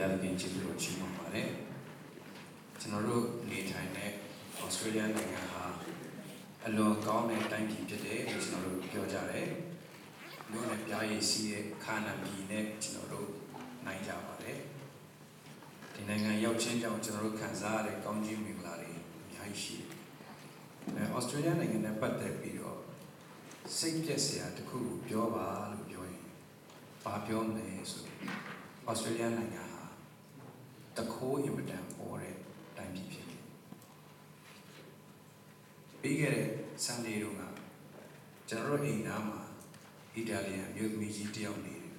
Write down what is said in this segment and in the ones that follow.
ရားသခင်ကျေးဇူးတော်ချီးမွမ်းပါတယ်ကျွန်တော်တို့နေထိုင်တဲ့ဩစတြေးလျနိုင်ငံဟာအလွန်ကောင်းတဲ့တိုင်းပြည်ဖြစ်တယ်လို့ကျွန်တော်တို့ပြောကြတယ်မြို့နယ်ပြားရည်စီးတဲ့ခါနာပြည်နဲ့ကျွန်တော်တို့နိုင်ကြပါတယ်ဒီနိုင်ငံရောက်ချင်းကြောင့်ကျွန်တော်တို့ခံစားရတဲ့ကောင်းချီးမင်္ဂလာတွေအများကြီးရှိတယ်အဲဩစတြေးလျနိုင်ငံနဲ့ပတ်သက်ပြီးတော့စိတ်ပြည့်စရာတစ်ခုကိုပြောပါလို့ပြောရင်ဘာပြောမလဲဆိုတော့ဩစတြေးလျနိုင်ငံဟာ တခိုးအင်မတန်ပေါ်တဲ့တိုင်းပြည်ဖြစ်တယ်။ပြီးခဲ့တဲ့ဆန်ဒေးတုန်းကကျွန်တော်တို့အိမ်သားမှာအီတာလီယန်မြို့သမီးကြီးတယောက်နေတယ်။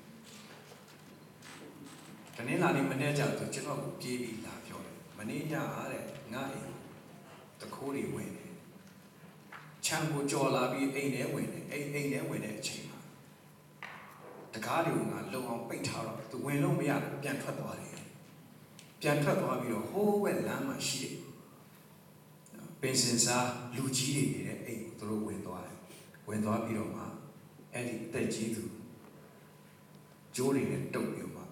တနင်္လာနေ့မနေ့ကျတော့ကျွန်တော်ကိုပြေးပြီးလာပြောတယ်။မနေ့ညအားတဲ့ငါအိမ်တခိုးတွေဝင်တယ်။ခြံကိုကြော်လာပြီးအိမ်ထဲဝင်တယ်။အိမ်အိမ်ထဲဝင်တဲ့အချိန်မှာတကားတွေကလုံအောင်ပိတ်ထားတော့သူဝင်လို့မရဘူးပြန်ထွက်သွားတယ် ပြန်ထွက်သွားပြီးတော့ဟိုးဝက်လမ်းမှာရှိတယ်ပင်စင်စားလူကြီးတွေနေတဲ့အိမ်ကိုသူတို့ဝင်သွားတယ်ဝင်သွားပြီးတော့မှအဲ့ဒီတက်ကြီးသူကျိုးတွေနဲ့တုပ်ပြီးမှ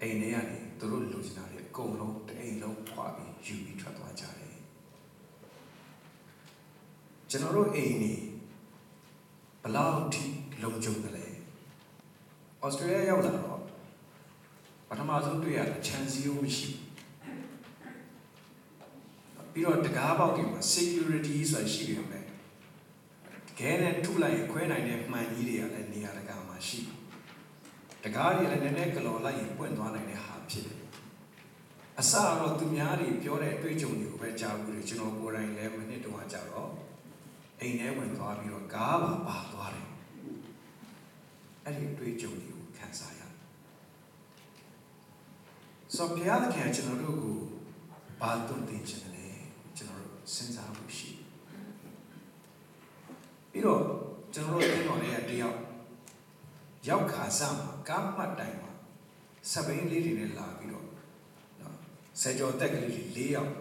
အိမ်ထဲကနေသူတို့လူချင်တာတွေအကုန်လုံးတအိမ်လုံးခွာပြီးယူပြီးထွက်သွားကြတယ်ကျွန်တော်တို့အိမ်နေဘလောက်ထိလုံခြုံတယ်လဲဩစတြေးလျရောက်လာတော့ ပထမဆုံးတွေ့ရတာခြံစည်းရိုးမရှိဘူးပြီးတော့တကားပေါက်တွေမှာ security ဆိုတာရှိပြီမယ်ခဲနဲ့ထုလိုက်ရင်ခွဲနိုင်တဲ့မှန်ကြီးတွေကလည်းနေရာတကာမှာရှိတကားတွေလည်းနည်းနည်းကလော်လိုက်ရင်ပွင့်သွားနိုင်တဲ့ဟာဖြစ်တယ်အစတော့သူများတွေပြောတဲ့အတွေ့အကြုံတွေကိုပဲကြားဘူးလေကျွန်တော်ကိုယ်တိုင်လည်းမိနစ်တုန်းကကြားတော့အိမ်ထဲဝင်သွားပြီးတော့ကားပါပါသွားတယ်အဲ့ဒီအတွေ့အကြုံတွေကိုခံစားရတယ် ဆိုတော့ဘုရားသခင်ကကျွန်တော်တို့ကိုဘာသွန်သင်ခြင်းလဲကျွန်တော်တို့စဉ်းစားဖို့ရှိတယ်ပြီးတော့ကျွန်တော်တို့အင်းတော်လေးကတယောက်ရောက်ခါစားမှာကားမှတ်တိုင်မှာစပိန်လေးတွေနဲ့လာပြီးတော့နော်ဆယ်ကျော်တက်ကလေးတွေ၄ယောက်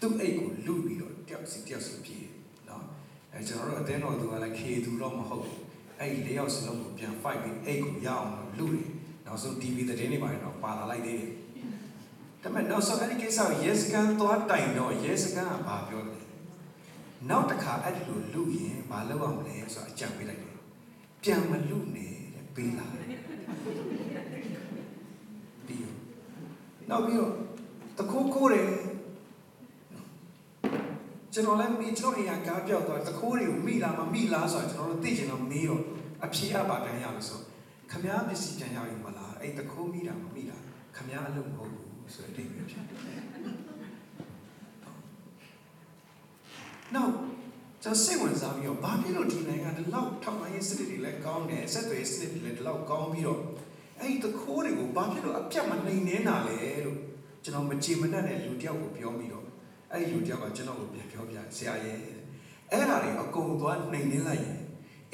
သူ့အိတ်ကိုလူပြီးတော့တယောက်စီတယောက်စီပြေးတယ်နော်အဲကျွန်တော်တို့အတင်းတော်သူကလည်းခေသူတော့မဟုတ်ဘူးအဲ့ဒီ၄ယောက်စလုံးကိုပြန် fight ပြီးအိတ်ကိုရအောင်လို့လူတယ် နောက်ဆုံး TV သတင်းတွေပါတော့ပါလာလိုက်သေးတယ်ဒါပေမဲ့နောက်ဆုံးအဲ့ဒီကိစ္စကိုရဲစကန်သွားတိုင်တော့ရဲစကန်ကဘာပြောလဲနောက်တစ်ခါအဲ့ဒီလိုလူရင်ဘာလုပ်အောင်လဲဆိုတော့အကြံပေးလိုက်တယ်ပြန်မလူနဲ့တဲ့ပေးလာတယ်ပြီးတော့နောက်ပြီးတော့တခိုးခိုးတယ်ကျွန်တော်လည်းမိကျွန်တော်အိမ်ကကားပြောက်သွားတခိုးတွေကိုမိလားမမိလားဆိုတော့ကျွန်တော်တို့သိချင်တော့မေးတော့အဖြေအပါပြန်ရလို့ဆို ခမားပစ္စည်းပြန်ရရင်မလားအဲ့တခိုးမိတာမမိတာခမားအလုပ်မဟုတ်ဘူးဆိုတဲ့အဓိပ္ပာယ်ဖြစ်တယ်နောက်ကျွန်တော်စိတ်ဝင်စားပြီးတော့ဘာဖြစ်လို့ဒီနိုင်ငံဒီလောက်ထောက်ပံ့ရေးစနစ်တွေလည်းကောင်းတယ်ဆက်သွယ်ရေးစနစ်တွေလည်းဒီလောက်ကောင်းပြီးတော့အဲ့ဒီတခိုးတွေကိုဘာဖြစ်လို့အပြတ်မနှိမ်နေတာလဲလို့ကျွန်တော်မကြည်မနှက်တဲ့လူတယောက်ကိုပြောပြီးတော့အဲ့ဒီလူတယောက်ကကျွန်တော်ကိုပြန်ပြောပြဆရာရဲ့အဲ့ဒါတွေအကုန်သွားနှိမ်နေလိုက်ရင်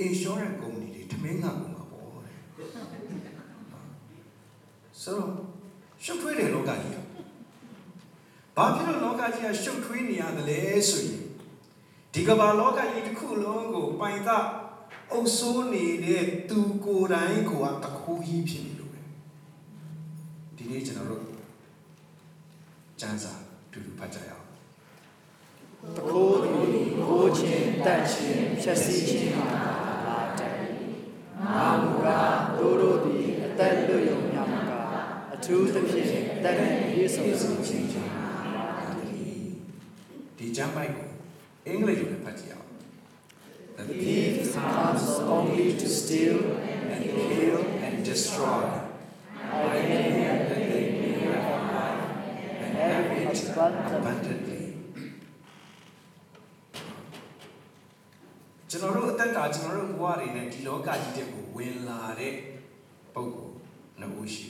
insurance company တွေထမင်းငါကုန်မှာပေါ့တဲ့ ဆိုတော့ရှုပ်ထွေးတဲ့လောကကြီးကဘာဖြစ်လို့လောကကြီးကရှုပ်ထွေးနေရတယ်လဲဆိုရင်ဒီကမ္ဘာလောကကြီးတစ်ခုလုံးကိုပိုင်သအုပ်ဆိုးနေတဲ့သူကိုယ်တိုင်ကိုကတခုကြီးဖြစ်နေလို့ပဲဒီနေ့ကျွန်တော်တို့စံစာတူတူဖတ်ကြရအောင်တခိုးသည်ကိုချင်းတက်ချင်းဖြည့်စည်းခြင်းမှာလာတယ်။ ငါမူကားတို့တို့သည်အသက်လွတ်ယုံများမှာကအထူးသဖြင့်တက်တဲ့ပြည့်စုံစေခြင်းကြောင့် ဒီကျမ်းပိုက်ကိုအင်္ဂလိပ်လိုနဲ့ဖတ်ကြည့်အောင် The The thief comes only to steal and kill and destroy I came that they may have life and have it abundantly. ကျွန်တော်တို့အသက်တာကျွန်တော်တို့ဘဝတွေနဲ့ဒီလောကကြီးတဲ့ကိုဝင်လာတဲ့ပုံကိုနှစ်ဦးရှိ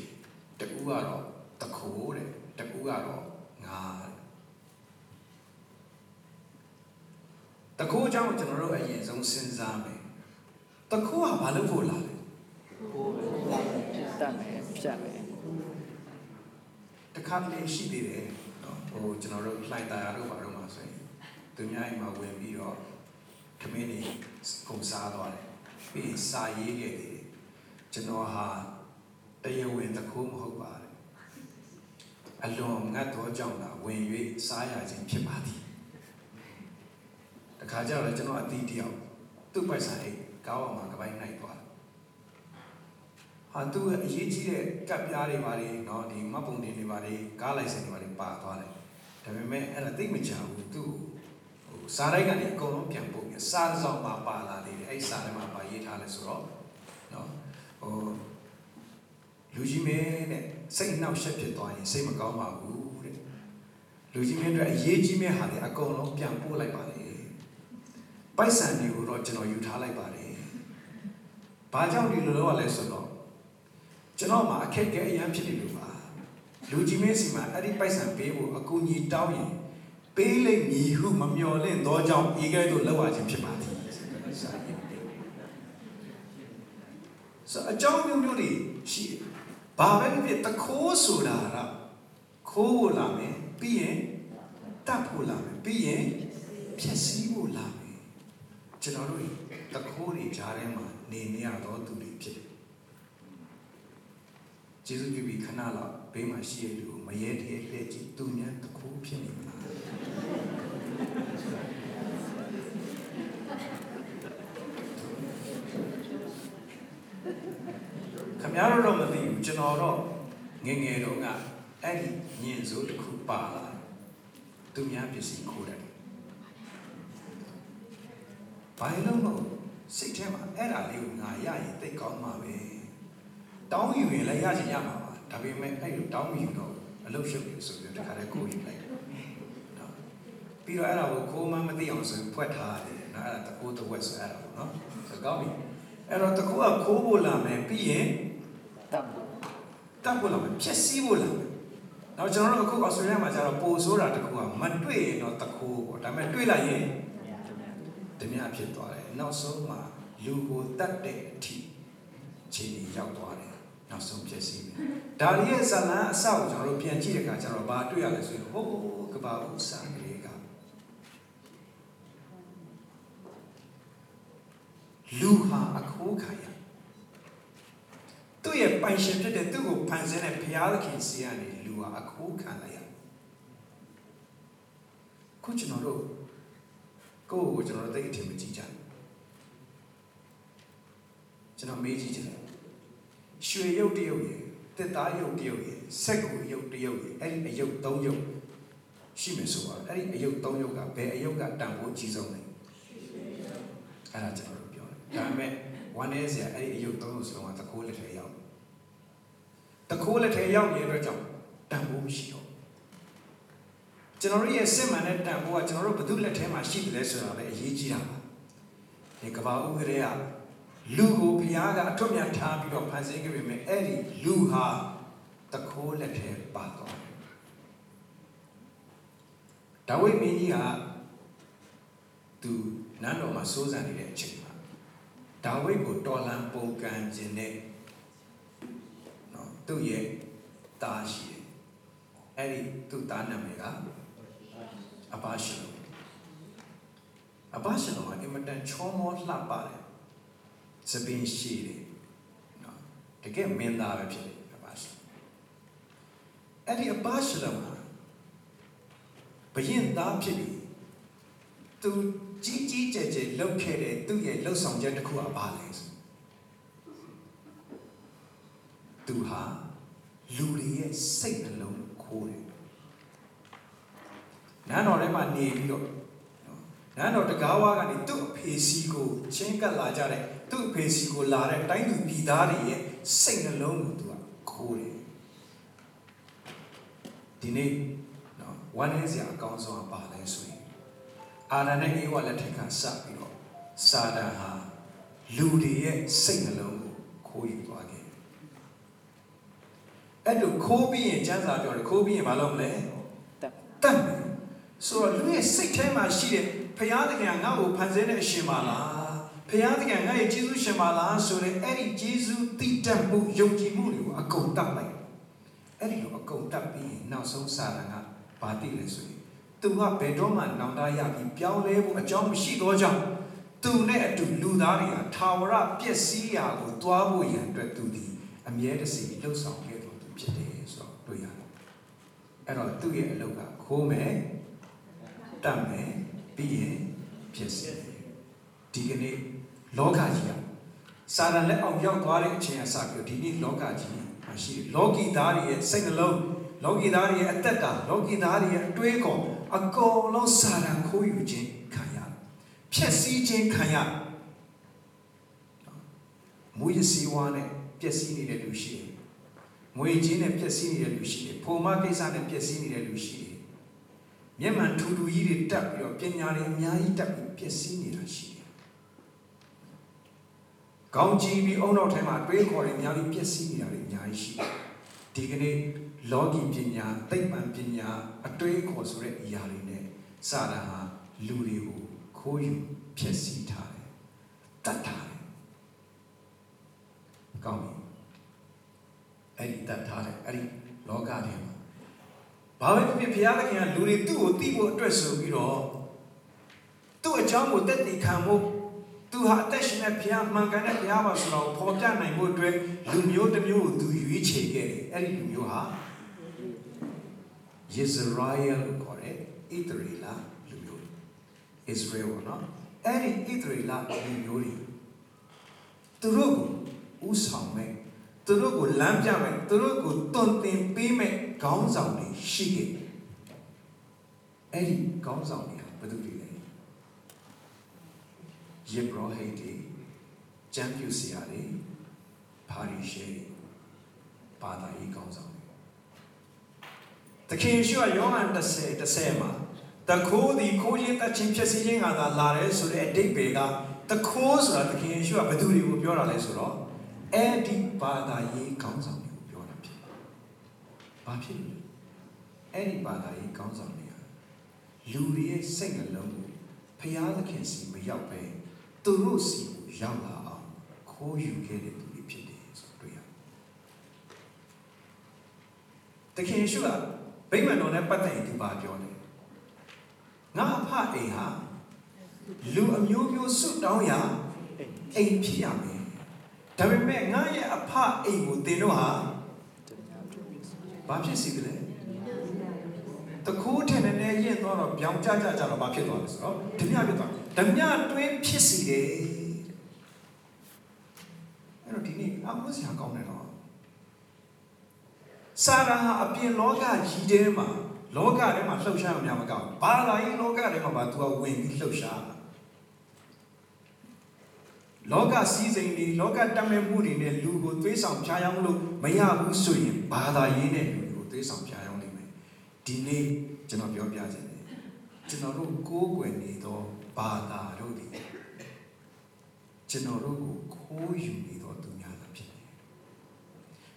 တယ်တကူကတော့တခိုးတဲ့တကူကတော့ငါတဲ့တခိုးအကြောင်းကိုကျွန်တော်တို့အရင်ဆုံးစဉ်းစားမယ်တခိုးကဘာလို့ဖို့လာလဲကိုယ်တတ်မယ်ဖြတ်မယ်တခါတလေရှိသေးတယ်နော်ဟိုကျွန်တော်တို့လှိုင်တရားတို့ဘာလို့မှဆိုရင်သူများအိမ်မှာဝင်ပြီးတော့ ခမင်းတွေကုန်စားသွားတယ်ပြီးရင်စာရေးခဲ့သေးတယ်ကျွန်တော်ဟာ တရားဝင်တခိုးမဟုတ်ပါနဲ့အလွန်ငတ်သောကြောင့်သာဝင်၍စားရခြင်းဖြစ်ပါသည်တခါကျတော့ကျွန်တော်အတီးတယောက်သူ့ပိုက်ဆံအိတ်ကောင်းအောင်မှာကပိုင်းနိုင်သွားတယ်ဟာသူ့အရေးကြီးတဲ့ကပ်ပြားတွေပါလေเนาะဒီမတ်ပုံတွေတွေပါလေကားလိုက်စင်တွေပါလေပါသွားတယ်ဒါပေမဲ့အဲ့ဒါသိမချဘူးသူ့ ကိုစာတိုက်ကနေအကုန်လုံးပြန်ပို့ပြီးစာဆောင်ပါပါလာသေးတယ်အဲ့စာထဲမှာပါရေးထားလဲဆိုတော့နော်ဟိုလူကြီးမင်းတဲ့စိတ်နှောက်ရှက်ဖြစ်သွားရင်စိတ်မကောင်းပါဘူးတဲ့လူကြီးမင်းတို့အရေးကြီးမဲ့ဟာလေအကုန်လုံးပြန်ပို့လိုက်ပါလေပိုက်ဆံတွေကိုတော့ကျွန်တော်ယူထားလိုက်ပါတယ်ဘာကြောင့်ဒီလိုလုပ်ရလဲဆိုတော့ကျွန်တော်မှာအခက်အခဲအများဖြစ်နေလို့ပါလူကြီးမင်းစီမှာအဲ့ဒီပိုက်ဆံပေးဖို့အကူအညီတောင်းရင် ပေးလိမ့်မည်ဟုမမျှော်လင့်သောကြောင့်ဤကဲ့သို့လောက်ရခြင်းဖြစ်ပါသည်စာရေးဆိုအကြောင်းမျိုးမျိုးတွေရှိတယ်ဘာပဲဖြစ်တခိုးဆိုတာကခိုးဖို့လာမယ်ပြီးရင်တတ်ဖို့လာမယ်ပြီးရင်ဖြည့်ဆည်းဖို့လာမယ်ကျွန်တော်တို့တခိုးတွေကြားထဲမှာနေနေရတော့သူတွေဖြစ်တယ်ကျေးဇူးပြုပြီးခဏလောက်ဘေးမှာရှိရလူကိုမရဲတဲ့လက်ကြီးသူများတခိုးဖြစ်နေမှာ ခမများတို့တော့မသိဘူးကျွန်တော်တော့ငယ်ငယ်တော့ကအဲ့ဒီညင်စိုးတစ်ခုပါလာသူများပစ္စည်းခိုးတယ်ဘာလို့မဟုတ်စိတ်ထဲမှာအဲ့ဒါလေးကိုငါရရင်သိကောင်းမှာပဲတောင်းယူရင်လည်းရချင်ရမှာပါဒါပေမဲ့အဲ့လိုတောင်းမယူတော့အလုပ်ရှုပ်နေဆိုပြီးတခါတည်းကိုယူလိုက်နော် ပြီးတော့အဲ့ဒါကိုခိုးမှမသိအောင်ဆိုဖွက်ထားတယ်နော်အဲ့ဒါတကိုးတဝက်ဆိုအဲ့ဒါပေါ့နော်ဆိုကောင်းပြီအဲ့တော့တကိုးကခိုးဖို့လာမယ်ပြီးရင်တတ်တတ်ဖို့လာမယ်ဖြည့်ဆည်းဖို့လာမယ်နောက်ကျွန်တော်တို့အခုအော်စတြေးလျမှာကျတော့ပိုဆိုတာတခုကမတွေ့ရင်တော့တခိုးပေါ့ဒါပေမဲ့တွေ့လိုက်ရင်ဓမြဖြစ်သွားတယ်နောက်ဆုံးမှာလူကိုတတ်တဲ့အထိခြေကြီးရောက်သွားတယ်နောက်ဆုံးဖြစ်စီတယ်ဒါရီရဲ့ဇလန်းအဆောက်ကျွန်တော်တို့ပြန်ကြည့်တဲ့အခါကျတော့ဘာတွေ့ရလဲဆိုရင်ဟိုးကဘာဦးစာက လေးကလူဟာအခိုးခံရသူ့ရဲ့ပိုင်ရှင်ဖြစ်တဲ့သူ့ကိုဖန်ဆင်းတဲ့ဘုရားသခင်စီကနေလူဟာအခိုးခံလိုက်ရခုကျွန်တော်တို့ကိုယ့်ကိုကျွန်တော်တို့သိအထင်မကြီးကြဘူးကျွန်တော်မေးကြည့်ချင်တယ်ရွှေရုပ်တရုပ်ရယ်တစ်သားရုပ်တရုပ်ရယ်စက်ကူရုပ်တရုပ်ရယ်အဲ့ဒီအယုတ်၃ရုပ်ရှိမယ်ဆိုတော့အဲ့ဒီအယုတ်၃ရုပ်ကဘယ်အယုတ်ကတန်ဖိုးကြီးဆုံးလဲအဲ့ဒါကျွန်တော်တို့ပြောတယ် ဒါပေမဲ့ဝမ်းနေစရာအဲ့ဒီအယုတ်၃ရုပ်စလုံးကတကိုးလက်ထဲရောက်တကိုးလက်ထဲရောက်နေတဲ့အတွက်ကြောင့်တန်ဖိုးမရှိတော့ကျွန်တော်တို့ရဲ့စစ်မှန်တဲ့တန်ဖိုးကကျွန်တော်တို့ဘယ်သူလက်ထဲမှာရှိတယ်လဲဆိုတာလည်းအရေးကြီးတာပါဒီကဘာဦးကလေးကလူကိုဘုရားကအထွတ်မြတ်ထားပြီးတော့ဖန်ဆင်းခဲ့ပေမဲ့အဲ့ဒီလူဟာတခိုးလက်ထဲပါသွားတယ်ဒါဝိမင်းကြီးကသူနန်းတော်မှာစိုးစံနေတဲ့အချိန်မှာ ဒါဝိကိုတော်လန်ပုံကန်ခြင်းနဲ့နော်သူ့ရဲ့တားရှိတယ်အဲ့ဒီသူ့သားနာမည်ကအဘာရှလုံအဘာရှလုံကအင်မတန်ချောမောလှပတယ်စပင်းရှိတယ်နော်တကယ်မင်းသားပဲဖြစ်တယ်အဘာရှလုံအဲ့ဒီအဘာရှလုံကဘရင်သားဖြစ်ပြီးသူ ကြီးကြီးကျယ်ကျယ်လှုပ်ခဲ့တဲ့သူ့ရဲ့လှုပ်ဆောင်ချက်တစ်ခုကဘာလဲဆိုသူဟာလူတွေရဲ့စိတ်နှလုံးခိုးတယ်နန်းတော်ထဲမှာနေပြီးတော့နန်းတော်တကားဝါကနေသူ့အဖေစီကိုချင်းကပ်လာကြတဲ့သူ့အဖေစီကိုလာတဲ့တိုင်းသူပြည်သားတွေရဲ့စိတ်နှလုံးကိုသူကခိုးတယ်ဒီနေ့နော်ဝမ်းနည်းစရာအကောင်းဆုံးကပါလဲဆိုရင် အာရနဲ့အေဝလက်ထက်ကစပြီးတော့စာတန်ဟာလူတွေရဲ့စိတ်နှလုံးကိုခိုးယူသွားခဲ့အဲ့လိုခိုးပြီးရင်ကျမ်းစာပြောတယ်ခိုးပြီးရင်မလုပ်မလဲတတ်တတ်တယ်ဆိုတော့လူရဲ့စိတ်ထဲမှာရှိတဲ့ဖရာသခင်ကငါ့ကိုဖန်ဆင်းတဲ့အရှင်ပါလားဖရာသခင်ကငါ့ရဲ့ကျေးဇူးရှင်ပါလားဆိုတဲ့အဲ့ဒီကျေးဇူးတည်တတ်မှုယုံကြည်မှုတွေကိုအကုန်တတ်လိုက်အဲ့ဒီလိုအကုန်တတ်ပြီးရင်နောက်ဆုံးစာရန်ကဘာတည်လဲဆိုရင် သူကဘယ်တော့မှနောင်တရပြီးပြောင်းလဲဖို့အကြောင်းမရှိတော့ကြောင့်သူနဲ့အတူလူသားတွေကထာဝရပျက်စီးရာကိုတွားဖို့ရန်အတွက်သူဒီအမြမြဲတစေလှုပ်ဆောင်ခဲ့တော်သူဖြစ်တယ်ဆိုတော့တွေ့ရတယ်အဲ့တော့သူ့ရဲ့အလုပ်ကခိုးမယ်တတ်မယ်ပြီးရင်ဖြစ်စေဒီကနေ့လောကကြီးကစာရန်လက်အောင်ရောက်သွားတဲ့အချိန်အစပြီးဒီနေ့လောကကြီးမှာရှိတယ်လောကီသားတွေရဲ့စိတ်နှလုံးလောကီသားတွေရဲ့အသက်တာလောကီသားတွေရဲ့အတွေးခေါ် အကုန်လုံးစာရန်ခိုးယူခြင်းခံရတယ်ဖြက်စီးခြင်းခံရတယ်မွေးစည်းဝါးနဲ့ပျက်စီးနေတဲ့လူရှိတယ်ငွေချင်းနဲ့ပျက်စီးနေတဲ့လူရှိတယ်။ပုံမကိစ္စနဲ့ပျက်စီးနေတဲ့လူရှိတယ်။မျက်မှန်ထူထူကြီးတွေတက်ပြီးတော့ပညာတွေအများကြီးတက်ပြီးပျက်စီးနေတာရှိတယ်။ကောင်းကြည့်ပြီးအုံနောက်ထဲမှာတွေးခေါ်တွေအများကြီးပျက်စီးနေတာတွေအများကြီးရှိတယ်။ဒီကနေ့ လောကီပညာသိပ္ပံပညာအတွေးခေါ်ဆိုတဲ့အရာတွေနဲ့စာရဟာလူတွေကိုခိုးယူဖျက်ဆီးထားတယ်။တတ်ထားတယ်။ကောင်းပြီ။အဲ့ဒီတတ်ထားတယ်အဲ့ဒီလောကထဲမှာဘာပဲဖြစ်ဖြစ်ဘုရားသခင်ကလူတွေသူ့ကိုသိဖို့အတွက်ဆိုပြီးတော့သူ့အကြောင်းကိုတက်တည်ခံဖို့သူဟာအသက်ရှင်တဲ့ဘုရားမှန်ကန်တဲ့ဘုရားပါဆိုတော့ပေါ်ပြနိုင်ဖို့အတွက်လူမျိုးတစ်မျိုးကိုသူရွေးချယ်ခဲ့တယ်အဲ့ဒီလူမျိုးဟာ ယေဇရာယယ်လို့ခေါ်တယ်ဣသရေလလူမျိုးဣသရေလနော်အဲ့ဒီဣသရေလလူမျိုးတွေသူတို့ကိုဥဆောင်မဲ့သူတို့ကိုလမ်းပြမယ်သူတို့ကိုတွန်တင်ပေးမယ်ခေါင်းဆောင်တွေရှိခဲ့အဲ့ဒီခေါင်းဆောင်တွေကဘယ်သူတွေလဲယေဘရဟိတ်တွေကျမ်းပြုဆရာတွေပါရီရှေဘာသာရေးခေါင်းဆောင် တွေတခင်ရှုကယောဟန်30 30မှာတခိုးဒီခိုးခြင်းတချင်းဖြစ်စီခြင်းကသာလာတယ်ဆိုတဲ့အတိတ်ပေကတခိုးဆိုတာတခင်ရှုကဘယ်သူတွေကိုပြောတာလဲဆိုတော့အဲ့ဒီဘာသာရေးခေါင်းဆောင်တွေကိုပြောတာဖြစ်တယ်။ဘာဖြစ်လဲ။အဲ့ဒီဘာသာရေးခေါင်းဆောင်တွေကလူတွေရဲ့စိတ်နှလုံးကိုဖျားသခင်စီမရောက်ပဲသူတို့စီကိုရောက်လာအောင်ခိုးယူခဲ့တဲ့သူတွေဖြစ်တယ်ဆိုတွေ့ရတယ်။တခင်ရှုက ဗိမာန်တော်နဲ့ပတ်သက်ရင်သူဘာပြောလဲ။ငါအဖအိမ်ဟာလူအမျိုးမျိုးဆွတ်တောင်းရာအိမ်ဖြစ်ရမယ်ဒါပေမဲ့ငါရဲ့အဖအိမ်ကိုတင်တော့ဟာဘာဖြစ်စီကလဲတခိုးထင်နေနေရင်တော့ပြောင်းကြကြကြတော့ဘာဖြစ်သွားလဲဆိုတော့ဓမြဖြစ်သွားဓမြတွင်းဖြစ်စီတယ်အဲ့တော့ဒီနေ့အမှုစရာကောင်းတယ်တော့ စာရာဟာအပြင်လောကကြီးထဲမှာလောကထဲမှာလှုပ်ရှားမှမကောင်းဘာသာရေးလောကထဲမှာဘာသူကဝင်ပြီးလှုပ်ရှားလောကစည်းစိမ်တွေလောကတတ်မဲ့မှုတွေနဲ့လူကိုသွေးဆောင်ဖြားယောင်းလို့မရဘူးဆိုရင်ဘာသာရေးနဲ့လူကိုသွေးဆောင်ဖြားယောင်းနိုင်မယ်ဒီနေ့ကျွန်တော်ပြောပြချင်တယ်ကျွန်တော်တို့ကိုးကွယ်နေသောဘာသာတို့ဒီကျွန်တော်တို့ကိုခိုးယူနေသောသူများသာဖြစ်တယ်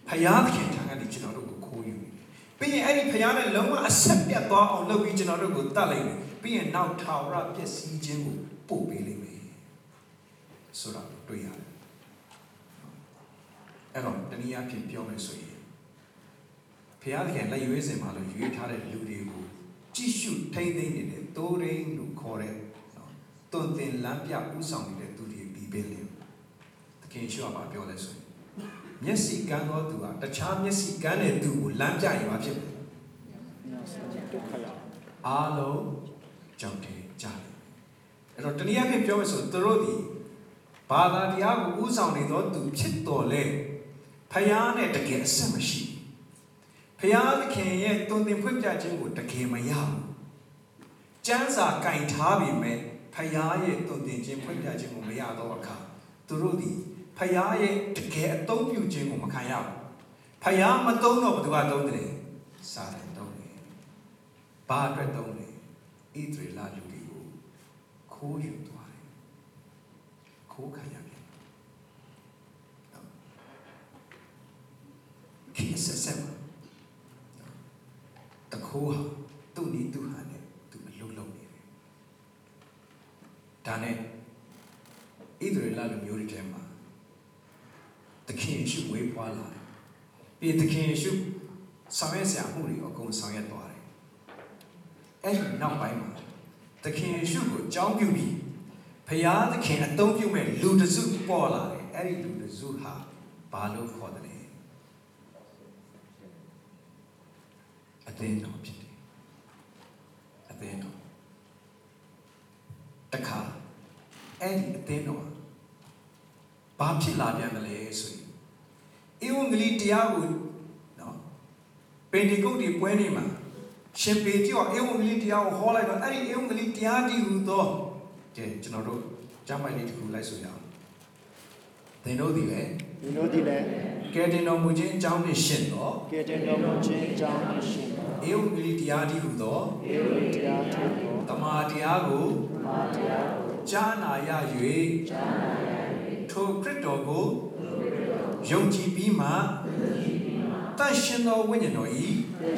ဖယားသခင်ထံ ကနေကျွန်တော်တို့ကိုခိုးယူနေတယ်ပြီးရင်အဲ့ဒီဖယားနဲ့လုံးဝအဆက်ပြတ်သွားအောင်လုပ်ပြီးကျွန်တော်တို့ကိုတတ်လိုက်တယ်ပြီးရင်နောက်ထာဝရပျက်စီးခြင်းကိုပို့ပေးလိမ့်မယ်ဆိုတာတွေ့ရတယ်အဲ့တော့တနည်းအားဖြင့်ပြောမယ်ဆိုရင်ဖခင်သခင်လက်ရွေးစင်မှာလို့ရွေးထားတဲ့လူတွေကိုကြည့်ရှုထိမ့်သိမ့်နေတဲ့သိုးရင်းလို့ခေါ်တဲ့နော်တွန်တင်လမ်းပြဥဆောင်နေတဲ့သူတွေပြီးပေးတယ်သခင်ရှုကပြောလဲဆိုရင် မျက်စိကန်းသောသူဟာတခြားမျက်စိကန်းတဲ့သူကိုလမ်းပြရင်ဘာဖြစ်လဲဒုက္ခရအားလုံးကြောင့်တည်းကြတယ်အဲ့တော့တနည်းအားဖြင့်ပြောမယ်ဆိုသူတို့ဒီဘာသာတရားကိုဥဆောင်နေသောသူဖြစ်တော်လဲဖယားနဲ့တကယ်အဆက်မရှိဖယားသခင်ရဲ့တုန်တင်ဖွင့်ပြခြင်းကိုတကယ်မရဘူးကျမ်းစာကင်ထားပြီမဲ့ဖယားရဲ့တုန်တင်ခြင်းဖွင့်ပြခြင်းကိုမရတော့အခါသူတို့ဒီ ဖယားရဲ့တကယ်အသုံးပြုခြင်းကိုမခံရဘူးဖယားမသုံးတော့ဘယ်သူကသုံးတယ်စာတယ်သုံးတယ်ဘာအတွက်သုံးလဲဣသရေလလူတွေကိုခိုးယူသွားတယ်ခိုးခံရပြန်ခိစဆက်မှာတခိုးဟာသူ့နီးသူ့ဟာနဲ့သူအလုံးလုံးနေတယ်ဒါနဲ့ဣသရေလလူမျိုးတွေထဲမှာ သခင်ယေရှုဝေးပွားလာတယ်။ပြီးသခင်ယေရှုဆောင်ရွက်ဆရာမှုတွေအကုန်ဆောင်ရွက်သွားတယ်။အဲဒီနောက်ပိုင်းမှာသခင်ယေရှုကိုအကြောင်းပြုပြီးဖရာသခင်အသုံးပြုမဲ့လူတစုပေါ်လာတယ်။အဲဒီလူတစုဟာဘာလို့ခေါ်တယ်လဲ။အသင်းတော်ဖြစ်တယ်။အသင်းတော်တခါအဲဒီအသင်းတော် ဘာဖြစ်လာပြန်တယ်လဲဆိုရင်ဧဝံဂေလိတရားကိုနော်ပင်ဒီကုတ်ဒီပွဲနေမှာရှင်ပေတိကဧဝံဂေလိတရားကိုဟောလိုက်တော့အဲ့ဒီဧဝံဂေလိတရားဒီဟူသောကဲကျွန်တော်တို့ကျမ်းပိုက်လေးတစ်ခုလိုက်ဆိုရအောင်သင်တို့ဒီလေဒီလိုဒီလည်းကဲတင်တော်မူခြင်းအကြောင်းနှင့်ရှင်သောကဲတင်တော်မူခြင်းအကြောင်းအရှင်တော်ဧဝံဂေလိတရားဒီဟူသောဧဝံတရားထံတော်တမာတရားကိုမာတရားကိုကြားနာရ၍ ထိုခရစ်တော်ကိုယုံကြည်ပြီးမှတန်ရှင်သောဝိညာဉ်တော်ဤယေ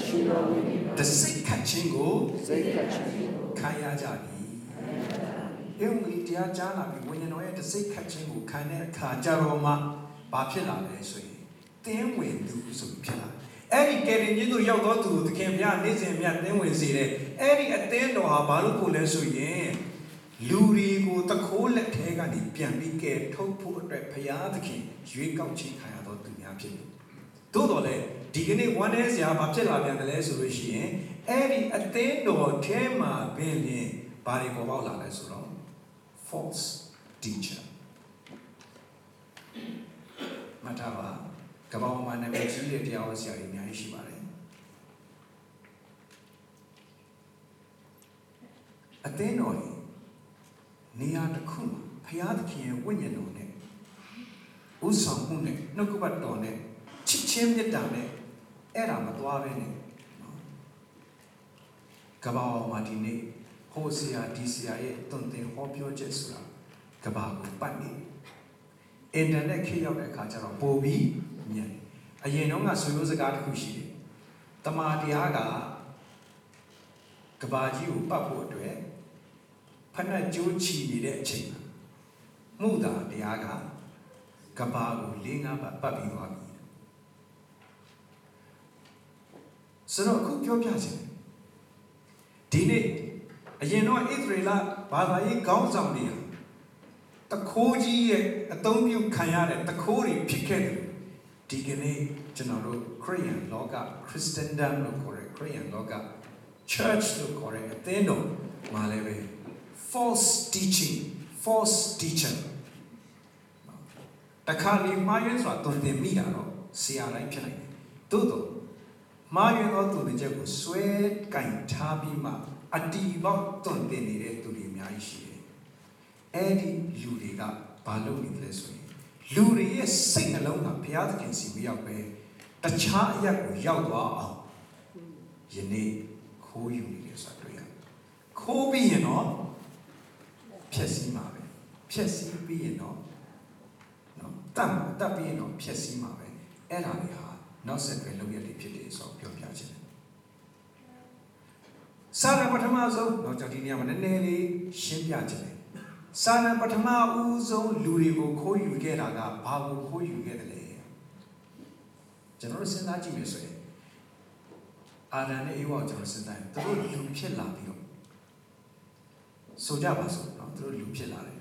ရှုတော်ဝိညာဉ်တစိတ်ခတ်ခြင်းကိုစိတ်ကချင်းခံရကြပြီ။ဧဝံဂေလိတရားကြားနာပြီးဝိညာဉ်တော်ရဲ့တစိတ်ခတ်ခြင်းကိုခံတဲ့အခါကြတော့မှဘာဖြစ်လာလဲဆိုရင်တင်းဝင်သူဆိုပြီးဖြစ်လာတယ်။အဲ့ဒီကယ်တင်ခြင်းတို့ရောက်တော့သူသခင်ဘုရားနေ့စဉ်မြတ်တင်းဝင်စေတဲ့အဲ့ဒီအသင်းတော်ဟာဘာလို့ကိုလဲဆိုရင် လူတွေကိုတခိုးလက်ထဲကနေပြန်ပြီးကယ်ထုတ်ဖို့အတွက်ဘုရားသခင်ရွေးကောက်ခြင်းခံရတော့သူများဖြစ်တယ်။သို့တော်လည်းဒီကနေ့ဝမ်းနည်းစရာဘာဖြစ်လာပြန်တယ်လဲဆိုလို့ရှိရင်အဲ့ဒီအသင်းတော်ထဲမှာပင်လင်ဘာတွေပေါ်ပေါက်လာလဲဆိုတော့ false teacher မတ်တာပါကမ္ဘာပေါ်မှာနာမည်ကြီးတဲ့တရားဟောဆရာတွေအများကြီးရှိပါတယ်အသင်းတော်ကြီး နေရာတစ်ခုမှာဘုရားသခင်ရဲ့ဝိညာဉ်တော်နဲ့ဥဆောင်မှုနဲ့နှုတ်ကပတ်တော်နဲ့ချစ်ချင်းမေတ္တာနဲ့အဲ့ဒါမသွားပဲနဲ့နော်ကမ္ဘာပေါ်မှာဒီနေ့ဟိုဆရာဒီဆရာရဲ့တုံသင်ဟောပြောချက်ဆိုတာကမ္ဘာကိုပတ်နေအင်တာနက်ခေတ်ရောက်တဲ့အခါကျတော့ပို့ပြီးမြန်တယ်အရင်တော့ကဆွေမျိုးစကားတစ်ခုရှိတယ်တမာတရားကကဘာကြီးကိုပတ်ဖို့အတွက် ဖက်နှက်ကြိုးချီနေတဲ့အချိန်မှာမှုသာတရားကကဘာကို၄၅ပတ်ပတ်ပြီးသွားပြီဆိုတော့အခုပြောပြချင်တယ်ဒီနေ့အရင်တော့ဣသရေလဘာသာရေးခေါင်းဆောင်တွေဟာတခိုးကြီးရဲ့အသုံးပြုခံရတဲ့တခိုးတွေဖြစ်ခဲ့တယ်ဒီကနေ့ကျွန်တော်တို့ခရိယန်လောက Christendom လို့ခေါ်တဲ့ခရိယန်လောက church လို့ခေါ်တဲ့အသင်းတော်မှာလည်းပဲ false teaching false teacher တခါလေမှားယွင်းစွာတုံသင်မိတာတော့ဆရာတိုင်းဖြစ်နိုင်တယ်သို့တော့မှားယွင်းသောသူတွေချက်ကိုဆွဲကင်ထားပြီးမှအတီပေါက်တုံသင်နေတဲ့သူတွေအများကြီးရှိတယ်အဲ့ဒီလူတွေကဘာလုပ်နေလဲဆိုရင်လူတွေရဲ့စိတ်နှလုံးကဘုရားသခင်စီကိုရောက်ပဲတခြားအရာကိုရောက်သွားအောင်ယနေ့ခိုးယူနေတယ်ဆိုတာတွေ့ရတယ်ခိုးပြီးရင်တော့ ဖြည့်ဆည်းမှာပဲဖြည့်ဆည်းပြီးရင်တော့နော်တတ်မှာတတ်ပြီးရင်တော့ဖြည့်ဆည်းမှာပဲအဲ့ဒါတွေဟာနောက်ဆက်တွဲလုပ်ရတဲ့ဖြစ်တယ်ဆိုတော့ပြောပြချင်တယ်စာရပထမဆုံးတော့ကျွန်တော်ဒီနေရာမှာနည်းနည်းလေးရှင်းပြချင်တယ်စာရပထမဦးဆုံးလူတွေကိုခိုးယူခဲ့တာကဘာကိုခိုးယူခဲ့တယ်လဲကျွန်တော်တို့စဉ်းစားကြည့်မယ်ဆိုရင်အာဒံနဲ့အေဝါကိုကျွန်တော်စဉ်းစားရင်သူတို့လူဖြစ်လာပြီးတော့ဆိုကြပါစို့နော် သူတို့လူဖြစ်လာတယ်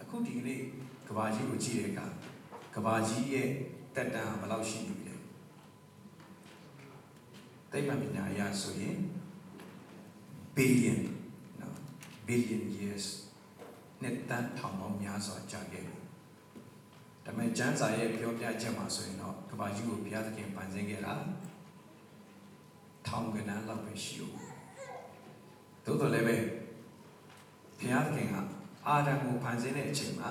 အခုဒီကနေ့ကဘာကြီးကိုကြည့်တဲ့အခါကဘာကြီးရဲ့တက်တန်းဘယ်လောက်ရှိနေပြီလဲသိပ္ပံပညာအရဆိုရင် billion နော် billion years နဲ့တန်းထောင်ပေါင်းများစွာကြာခဲ့ပြီဒါပေမဲ့ကျမ်းစာရဲ့ပြောပြချက်မှာဆိုရင်တော့ကဘာကြီးကိုဘုရားသခင်ပန်ဆင်းခဲ့တာထောင်ကနန်းလောက်ပဲရှိဦးသို့တော်လည်းပဲ ဘုရားသခင်ကအာဒံကိုဖန်ဆင်းတဲ့အချိန်မှာ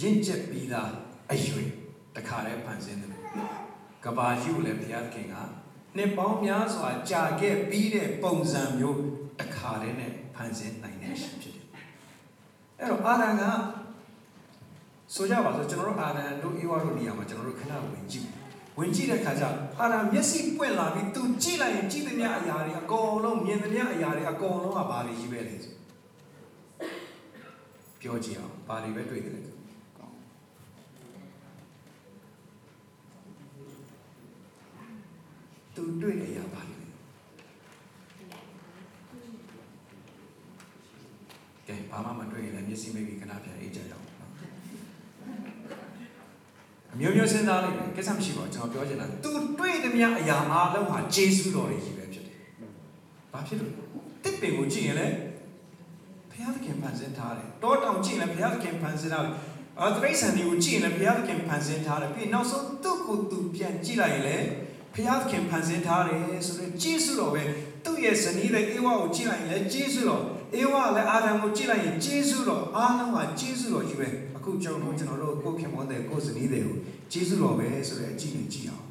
ရင့်ကျက်ပြီးသားအရွယ်တခါတည်းဖန်ဆင်းတယ်ကဘာကြီးကိုလည်းဘုရားသခင်ကနှစ်ပေါင်းများစွာကြာခဲ့ပြီးတဲ့ပုံစံမျိုးတခါတည်းနဲ့ဖန်ဆင်းနိုင်တဲ့ရှင်ဖြစ်တယ်အဲ့တော့အာဒံကဆိုကြပါစို့ကျွန်တော်တို့အာဒံတို့ဧဝါတို့နေရာမှာကျွန်တော်တို့ခဏဝင်ကြည့်ဝင်ကြည့်တဲ့ခါကျအာဒံမျက်စိပွင့်လာပြီးသူကြည့်လိုက်ရင်ကြည့်သမျှအရာတွေအကုန်လုံးမြင်သမျှအရာတွေအကုန်လုံးကဘာတွေကြီးပဲလဲဆို ပြောကြည့်အောင်ဘာတွေပဲတွေ့တယ်လဲသူတွေ့တဲ့အရာဘာလဲကဲဘာမှမတွေ့ရင်လည်းမျက်စိမိတ်ပြီးခဏပြန်အေးကြရအောင်နော်အမျိုးမျိုးစဉ်းစားလိုက်တယ်ကိစ္စမရှိပါဘူးကျွန်တော်ပြောချင်တာသူတွေ့သမျှအရာအားလုံးဟာဂျေစုတော်တွေကြီးပဲဖြစ်တယ်။ဘာဖြစ်လို့တစ်ပင်ကိုကြည့်ရင်လည်းဘုရားသခင်ဖန်ဆင်း ထားတယ်။တောတောင်ကြည့်ရင်လည်းဘုရားသခင်ဖန်ဆင်းထားတယ်။အာတရိษံတွေကိုကြည့်ရင်လည်းဘုရားသခင်ဖန်ဆင်းထားတယ်။ပြီးနောက်ဆုံးသူ့ကိုယ်သူပြန်ကြည့်လိုက်ရင်လည်းဘုရားသခင်ဖန်ဆင်းထားတယ်ဆိုတော့ဂျေစုတော်ပဲသူ့ရဲ့ဇနီးတဲ့အေဝါကိုကြည့်လိုက်ရင်လည်းဂျေစုတော်အေဝါလည်းအာဒံကိုကြည့်လိုက်ရင်ဂျေစုတော်အားလုံးကဂျေစုတော်ကြီးပဲအခုကျွန်တော်တို့ကျွန်တော်တို့ကိုခင်မောတဲ့ကိုဇနီးတွေကိုဂျေစုတော်ပဲဆိုတဲ့အကြည့်နေကြည့်အောင်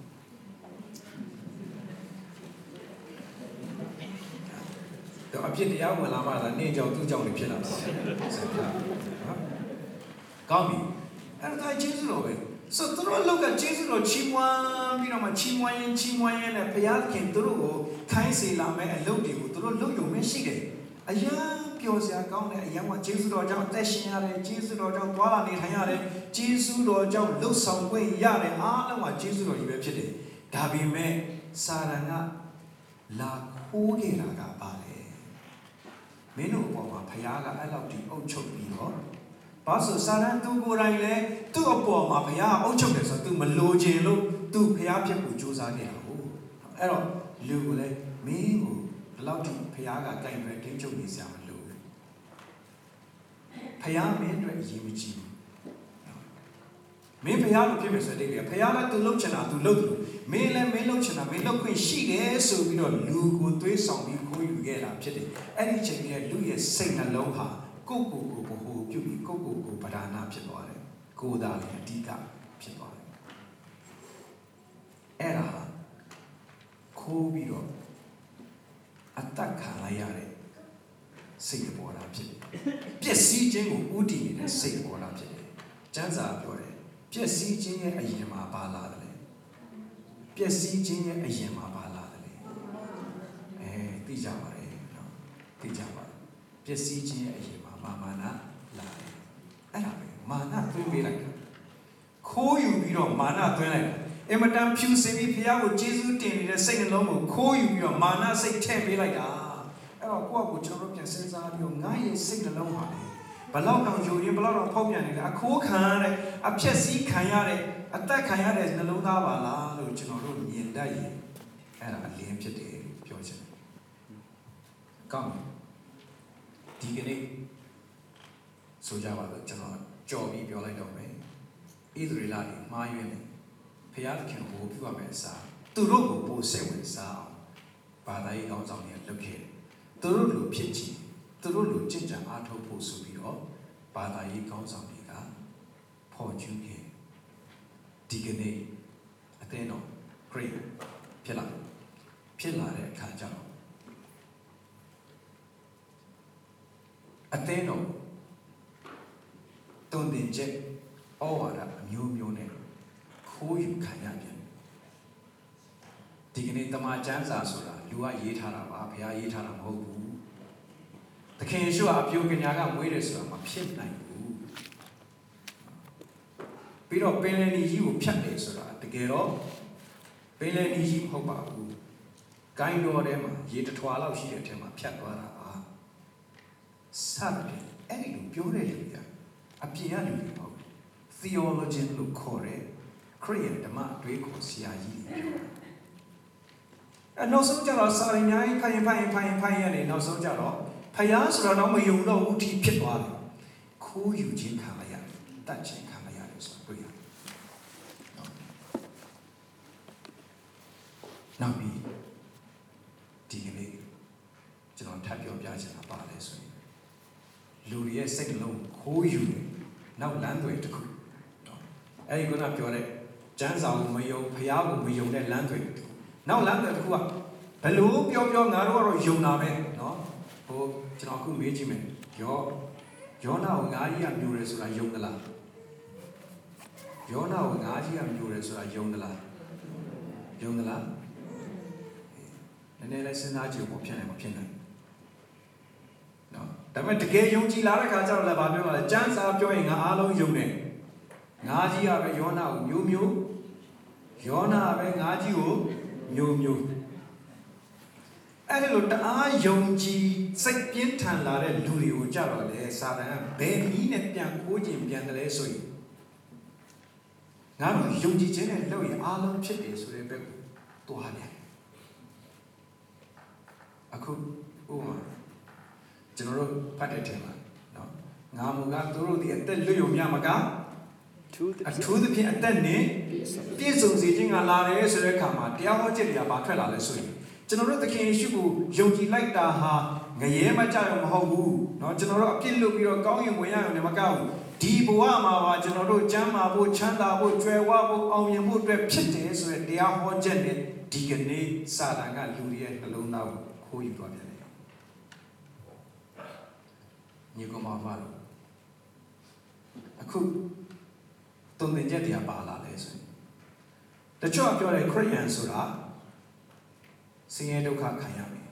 တော့အ ဖြစ်တရားဝင်လာမှသာနေကြောင်သူ့ကြောင်တွေဖြစ်လာတာဆက်တာနော်ကောင်းပြီအဲ့ဒါဂျေစုတော်ပဲဆိုတော့တို့လောက်ကဂျေစုတော်ချီးမွမ်းပြီးတော့မှချီးမွမ်းရင်ချီးမွမ်းရင်လည်းဘုရားခင်တို့ကိုခိုင်းစေလာမဲ့အလုပ်တွေကိုတို့လုပ်ရုံပဲရှိတယ်အရာပျော်စရာကောင်းတဲ့အရာကဂျေစုတော်ကြောင့်အသက်ရှင်ရတယ်ဂျေစုတော်ကြောင့်သွားလာနေထိုင်ရတယ်ဂျေစုတော်ကြောင့်လှုပ်ဆောင်ခွင့်ရတယ်အားလုံးကဂျေစုတော်ကြီးပဲဖြစ်တယ်ဒါပေမဲ့စာရန်ကလာခိုးခဲ့တာကပါလေ မင်းတို့အပေါ်မှာဘုရားကအဲ့လောက်ဒီအုပ်ချုပ်ပြီးတော့ဘာလို့စာရန်သူကိုယ်တိုင်လဲသူ့အပေါ်မှာဘုရားအုပ်ချုပ်တယ်ဆိုတော့ तू မလိုချင်လို့ तू ဘုရားဖြစ်ဖို့ကြိုးစားနေတာဟုတ်အဲ့တော့လူကိုလည်းမင်းကိုဘယ်လောက်ထိဘုရားကကြိုင်ပဲတင်းချုပ်နေစရာမလိုဘူးဘုရားမင်းအတွက်အရေးမကြီးဘူးမင်းဘုရားလိုဖြစ်မယ်ဆိုတဲ့ကိဘုရားက तू လုပ်ချင်တာ तू လုပ်တယ်မင်းလည်းမင်းလုပ်ချင်တာမင်း ်း လုပ်ခွင့်ရှိတယ်ဆိုပြီးတော့လူကိုသွေးဆောင်ပြီးခိုးယူခဲ့တာဖြစ်တယ်အဲ့ဒီချိန်ကလူရဲ့စိတ်နှလုံးဟာကိုယ့်ကိုယ်ကိုဘ ਹੁ ပြုပြီးကိုယ့်ကိုယ်ကိုဗဒနာဖြစ်သွားတယ်ကိုယ်သာလည်းအဓိကဖြစ်သွားတယ်အဲ့ဒါခိုးပြီးတော့အတ္တခံလိုက်ရတဲ့စိတ်တဘောတာဖြစ်တယ်ပျက်စီးခြင်းကိုဥတည်နေတဲ့စိတ်တဘောတာဖြစ်တယ်ကျမ်းစာပြောတယ်ပျက်စီးခြင်းရဲ့အရင်မှာပါလာတယ် ပျက်စီးခြင်းရဲ့အရင်မှာပါလာတယ်အဲသိကြပါတယ်နော်သိကြပါတယ်ပျက်စီးခြင်းရဲ့အရင်မှာမာမာနလာတယ်အဲ့ဒါပဲမာနသွင်းပေးလိုက်တာခိုးယူပြီးတော့မာနသွင်းလိုက်တာအင်မတန်ဖြူစင်ပြီးဖះကိုကျေးဇူးတင်နေတဲ့စိတ်နှလုံးကိုခိုးယူပြီးတော့မာနစိတ်ထည့်ပေးလိုက်တာအဲ့တော့ကိုယ့်ကိုကျွန်တော်တို့ပြန်စဉ်းစားပြီးတော့ငါရဲ့စိတ်နှလုံးဟာလေဘလောက်တောင်ယုံရင်ဘလောက်တောင်ဖောက်ပြန်နေလဲအခိုးခံရတဲ့အဖြက်စီးခံရတဲ့အသက်ခံရတဲ့နှလုံးသားပါလားလို့ ကျွန်တော်တို့မြင်တတ်ရင်အဲ့ဒါအလင်းဖြစ်တယ်လို့ပြောချင်တယ်။ကောင်းပြီဒီကနေ့ဆိုကြပါတော့ကျွန်တော်ကြော်ပြီးပြောလိုက်တော့မယ်။ဣသရေလတွေမှားယွင်းတယ်။ဖျားသခင်ကိုပြုရမယ်အစားသူတို့ကိုပို့စိတ်ဝင်စားအောင်ဘာသာရေးကောင်းဆောင်တွေလုပ်ခဲ့တယ်။သူတို့လိုဖြစ်ချင်သူတို့လိုကြင်ကြံအားထုတ်ဖို့ဆိုပြီးတော့ဘာသာရေးကောင်းဆောင်တွေကဖော်ကျူးခဲ့ဒီကနေ့အ သင်းတော် great ဖြစ်လာဖြစ်လာတဲ့အခါကျတော့အသင်းတော်တုံတင်ချက်ဩဝါဒအမျိုးမျိုးနဲ့ခိုးယူခံရပြန်ဒီကနေ့တမန်ကျမ်းစာဆိုတာလူကရေးထားတာပါဘုရားရေးထားတာမဟုတ်ဘူးသခင်ယေရှုကအပြိုကညာကမွေးတယ်ဆိုတာမဖြစ်နိုင်ဘူးပြီးတော့ပင်လယ်ကြီးကိုဖြတ်တယ်ဆိုတာတ ကယ်တော့ပင်လယ်ကြီးမဟုတ်ပါဘူးဂိုင်းတော်ထဲမှာရေတထွာလောက်ရှိတဲ့အထက်မှာဖြတ်သွားတာပါစတယ်အဲ့ဒီလိုပြောတဲ့လူကအပြင်ကလူတွေမဟုတ် theologian လို့ခေါ်တဲ့ခရိယန်ဓမ္မအတွေးခေါ်ဆရာကြီးတွေပြောတာအဲနောက်ဆုံးကျတော့စာရင်းများဖိုင်ဖိုင်ဖိုင်ဖိုင်ရနေနောက်ဆုံးကျတော့ဖယားဆိုတော့မယုံတော့ဘူးထိဖြစ်သွားတယ်ခိုးယူခြင်းခံလိုက်ရတယ်တတ်ခြင်းခံလိုက်ရတယ်ဆိုတော့တွေ့ရတယ် နောက်ပြီးဒီကနေ့ကျွန်တော်ထပ်ပြောပြချင်တာပါလဲဆိုရင်လူတွေရဲ့စိတ်နှလုံးခိုးယူတယ်နောက်လမ်းတွေတစ်ခုနော်အဲဒီကပြောတဲ့ကျမ်းစာကိုမယုံဖယားကိုမယုံတဲ့လမ်းတွေနောက်လမ်းတွေတစ်ခုကဘယ်လိုပြောပြောငါတို့ကတော့ယုံတာပဲနော်ဟိုကျွန်တော်အခုမေးကြည့်မယ်ယောယောနာကိုငါးကြီးကမျိုးတယ်ဆိုတာယုံသလားယောနာကိုငါးကြီးကမျိုးတယ်ဆိုတာယုံသလားယုံသလား နည်းနည်းလေးစဉ်းစားကြည့်ဖို့ဖြစ်နိုင်မဖြစ်နိုင်နော်ဒါပေမဲ့တကယ်ယုံကြည်လာတဲ့ခါကျတော့လည်းဘာပြောလဲစံစာပြောရင်ငါအားလုံးယုံတယ်ငါးကြီးကပဲယောနာကိုမျိုးမျိုးယောနာပဲငါးကြီးကိုမျိုးမျိုးအဲ့ဒီလိုတအားယုံကြည်စိတ်ပြင်းထန်လာတဲ့လူတွေကိုကြတော့လေစာတန်ကဘယ်နည်းနဲ့ပြန်ကိုးကျင်ပြန်တယ်လဲဆိုရင်ငါတို့ယုံကြည်ခြင်းနဲ့လုပ်ရင်အားလုံးဖြစ်တယ်ဆိုတဲ့ဘက်ကိုတွားပြန် အခုဥပမာကျွန်တော်တို့ဖတ်တဲ့ထဲမှာနော်ငါမူကသူတို့ဒီအသက်လွတ်ယုံမြမက သူတ အ ပြ ထူးသဖြင့်အသက်နဲ့ပြည့်စုံစေခြင်းကလာတယ်ဆိုတဲ့အခါမှာတရားဟောချက်တွေကဘာထွက်လာလဲဆိုရင်ကျွန်တော်တို့သခင်ယေရှုကိုယုံကြည်လိုက်တာဟာငရဲမကြရမဟုတ်ဘူးเนาะကျွန်တော်တို့အပြစ်လုပ်ပြီးတော့ကောင်းရင်ဝင်ရအောင်လည်းမကောက်ဘူးဒီဘဝမှာပါကျွန်တော်တို့ကျမ်းမာဖို့ချမ်းသာဖို့ကြွယ်ဝဖို့အောင်မြင်ဖို့အတွက်ဖြစ်တယ်ဆိုတဲ့တရားဟောချက်နဲ့ဒီကနေ့စာတန်ကလူတွေရဲ့နှလုံးသားကို ခိုးယူသွားပြန်တယ်ညီကောင်မမတို့အခုတုံ့ပြန်ချက်တရားပါလာလဲဆိုရင်တချို့ကပြောတယ်ခရိယန်ဆိုတာဆင်းရဲဒုက္ခခံရမယ်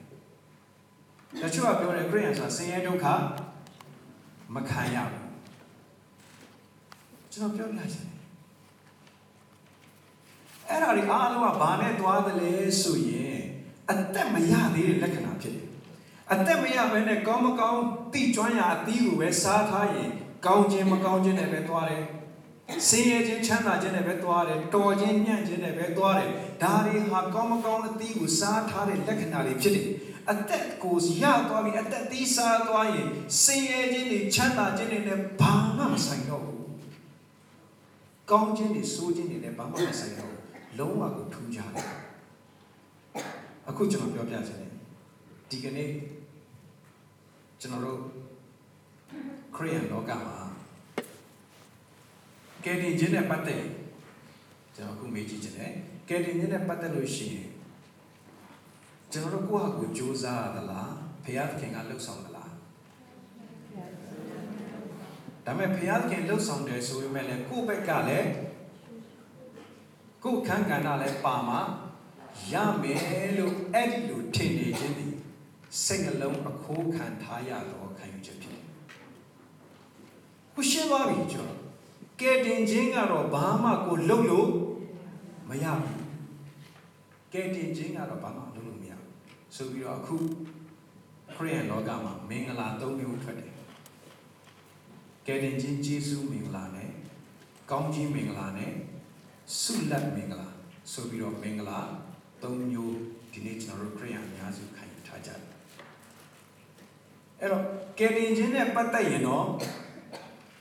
တချို့ကပြောတယ်ခရိယန်ဆိုတာဆင်းရဲဒုက္ခမခံရဘူးကျွန်တော်ပြောပြချင်တယ်အဲ့ဒါတွေအားလုံးကဘာနဲ့သွားသလဲဆိုရင် အသက်မရသေးတဲ့လက္ခဏာဖြစ်တယ်အသက်မရဘဲနဲ့ကောင်းမကောင်းတိကျွမ်းရာအသီးကိုပဲစားထားရင်ကောင်းခြင်းမကောင်းခြင်းနဲ့ပဲသွားတယ်ဆင်းရဲခြင်းချမ်းသာခြင်းနဲ့ပဲသွားတယ်တော်ခြင်းညံ့ခြင်းနဲ့ပဲသွားတယ်ဒါတွေဟာကောင်းမကောင်းအသီးကိုစားထားတဲ့လက္ခဏာတွေဖြစ်တယ်အသက်ကိုရသွားပြီးအသက်သီးစားသွားရင်ဆင်းရဲခြင်းတွေချမ်းသာခြင်းတွေနဲ့ဘာမှမဆိုင်တော့ဘူးကောင်းခြင်းတွေဆိုးခြင်းတွေနဲ့ဘာမှမဆိုင်တော့ဘူးလုံးဝကိုထူးခြားတယ် အခုကျွန်တော်ပြောပြချင်တယ်ဒီကနေ့ကျွန်တော်တို့ခရိယန်လောကမှာကယ်တင်ခြင်းနဲ့ပတ်သက်ကျွန်တော်အခုမေးကြည့်ချင်တယ်ကယ်တင်ခြင်းနဲ့ပတ်သက်လို့ရှိရင်ကျွန်တော်တို့ကိုယ့်ဟာကိုယ်စူးစမ်းရသလားဘုရားသခင်ကလှုပ်ဆောင်သလားဒါပေမဲ့ဘုရားသခင်လှုပ်ဆောင်တယ်ဆိုပေမဲ့လည်းကိုယ့်ဘက်ကလည်းကိုယ့်ခန်းကဏ္ဍလည်းပါမှာ ရမယ်လို့အဲ့ဒီလိုထင်နေခြင်းဒီစိတ်နှလုံးအခိုးခံထားရတော့ခံယူချက်ဖြစ်တယ်။ခုရှင်းသွားပြီကျွန်တော်ကဲတင်ခြင်းကတော့ဘာမှကိုလုံလို့မရဘူး။ကဲတင်ခြင်းကတော့ဘာမှလုံလို့မရဘူး။ဆိုပြီးတော့အခုခရိယန်လောကမှာမင်္ဂလာ၃မျိုးထွက်တယ်။ကဲတင်ခြင်းဂျေဇုမင်္ဂလာနဲ့ကောင်းကြီးမင်္ဂလာနဲ့ဆုလက်မင်္ဂလာဆိုပြီးတော့မင်္ဂလာ ၃မျိုးဒီနေ့ကျွန်တော်တို့ခရိယန်အများစုခံယူထားကြတယ်အဲ့တော့ကယ်တင်ခြင်းနဲ့ပတ်သက်ရင်တော့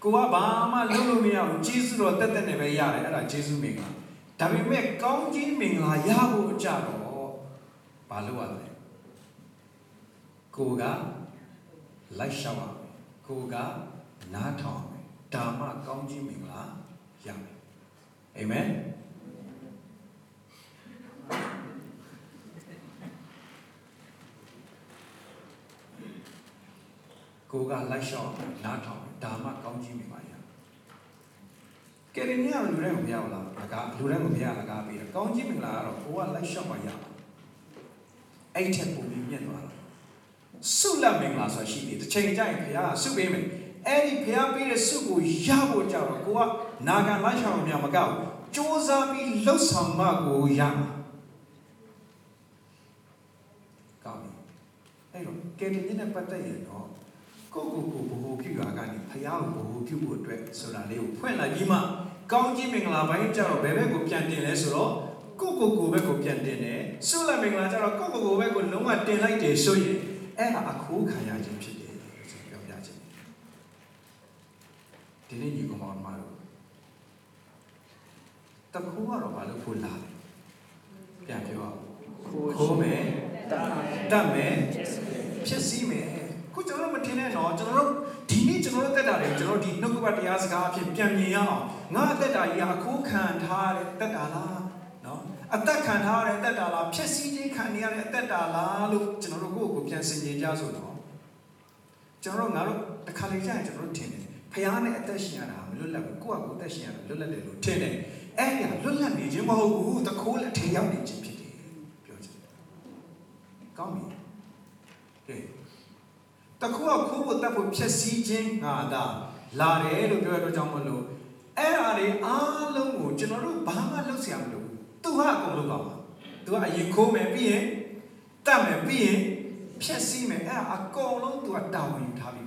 ကိုကဘာမှလုပ်လို့မရဘူးဂျေစုတော်တက်တက်နဲ့ပဲရတယ်အဲ့ဒါဂျေစုမင်္ဂလာဒါပေမဲ့ကောင်းကြီးမင်္ဂလာရဖို့ကြတော့ဘာလုပ်ရလဲကိုကလိုက်ရှောက်ရမယ်ကိုကနားထောင်ရမယ်ဒါမှကောင်းကြီးမင်္ဂလာရမယ်အာမင် ကိုကလိုက်ရှောက်နားထောင်ဒါမှကောင်းကြီးမိပါရကယ်ရင်ရလူတိုင်းမရဘူးလားအကားလူတိုင်းမရလားကားပြီးတော့ကောင်းကြီးမင်္ဂလာကတော့ကိုကလိုက်ရှောက်ပါရပါအဲ့ထက်ပုံပြီးမြင့်သွားတာဆုလက်မင်္ဂလာဆိုတာရှိတယ်တစ်ချိန်ကျရင်ဘုရားဆုပေးမယ်အဲ့ဒီဘုရားပေးတဲ့ဆုကိုရဖို့ကြတော့ကိုကနာခံလိုက်ရှောက်မြမကောက်စူးစမ်းပြီးလှုပ်ဆောင်မှကိုရမှာကောင်းပြီအဲ့တော့ကယ်ရင်နဲ့ပတ်သက်ရင်တော့ ကိုကိုကိုဘိုးပြုရာကနေဖះကိုဘိုးပြုဖို့အတွက်ဆိုတာလေးကိုဖွင့်လိုက်ပြီးမှကောင်းကြီးမင်္ဂလာပိုင်းကျတော့ဘယ်ဘက်ကိုပြန်တင်လဲဆိုတော့ကိုကိုကိုဘက်ကိုပြန်တင်တယ်ဆုလက်မင်္ဂလာကျတော့ကိုကိုကိုဘက်ကိုလုံးဝတင်လိုက်တယ်ဆိုရင်အဲ့ဒါအခိုးခံရခြင်းဖြစ်တယ်ဆိုပြောပြခြင်းဒီနေ့ညီကောင်မတို့တခိုးကတော့ဘာလို့ဖို့လာလဲပြန်ပြောအောင်ခိုးခိုးမယ်တတ်မယ်တတ်မယ်ဖြစ်စည်းမယ် ခုကျွန်တော်တို့မထင်နဲ့တော့ကျွန်တော်တို့ဒီနေ့ကျွန်တော်တို့တက်တာတွေကျွန်တော်တို့ဒီနှုတ်ကပတ်တရားစကားအဖြစ်ပြန်မြင်ရအောင်ငါအသက်တာကြီးကအခိုးခံထားတဲ့တက်တာလားနော်အသက်ခံထားရတဲ့တက်တာလားဖြစ်စည်းခြင်းခံနေရတဲ့တက်တာလားလို့ကျွန်တော်တို့ကိုယ့်ကိုယ်ပြန်ဆင်ခြင်ကြဆိုတော့ကျွန်တော်တို့ငါတို့တစ်ခါလေကြာရင်ကျွန်တော်တို့ထင်တယ်ဖះနဲ့အသက်ရှင်ရတာမလွတ်လပ်ဘူးကိုယ့်အကိုယ်အသက်ရှင်ရတာလွတ်လပ်တယ်လို့ထင်တယ်အဲ့ဒီလွတ်လပ်နေခြင်းမဟုတ်ဘူးတခိုးလက်ထဲရောက်နေခြင်းဖြစ်တယ်ပြောချင်တယ်ကောင်းပြီကဲ တခုကခိုးဖို့တတ်ဖို့ဖြက်စီးခြင်းငါသာလာတယ်လို့ပြောရတော့ကြောင့်မလို့အဲ့အားတွေအားလုံးကိုကျွန်တော်တို့ဘာမှလုပ်စရာမလိုဘူးသူဟာအကုန်လုပ်ပါမှာသူကအရင်ခိုးမယ်ပြီးရင်တတ်မယ်ပြီးရင်ဖြက်စီးမယ်အဲ့အကုန်လုံးသူကတာဝန်ယူထားပြီ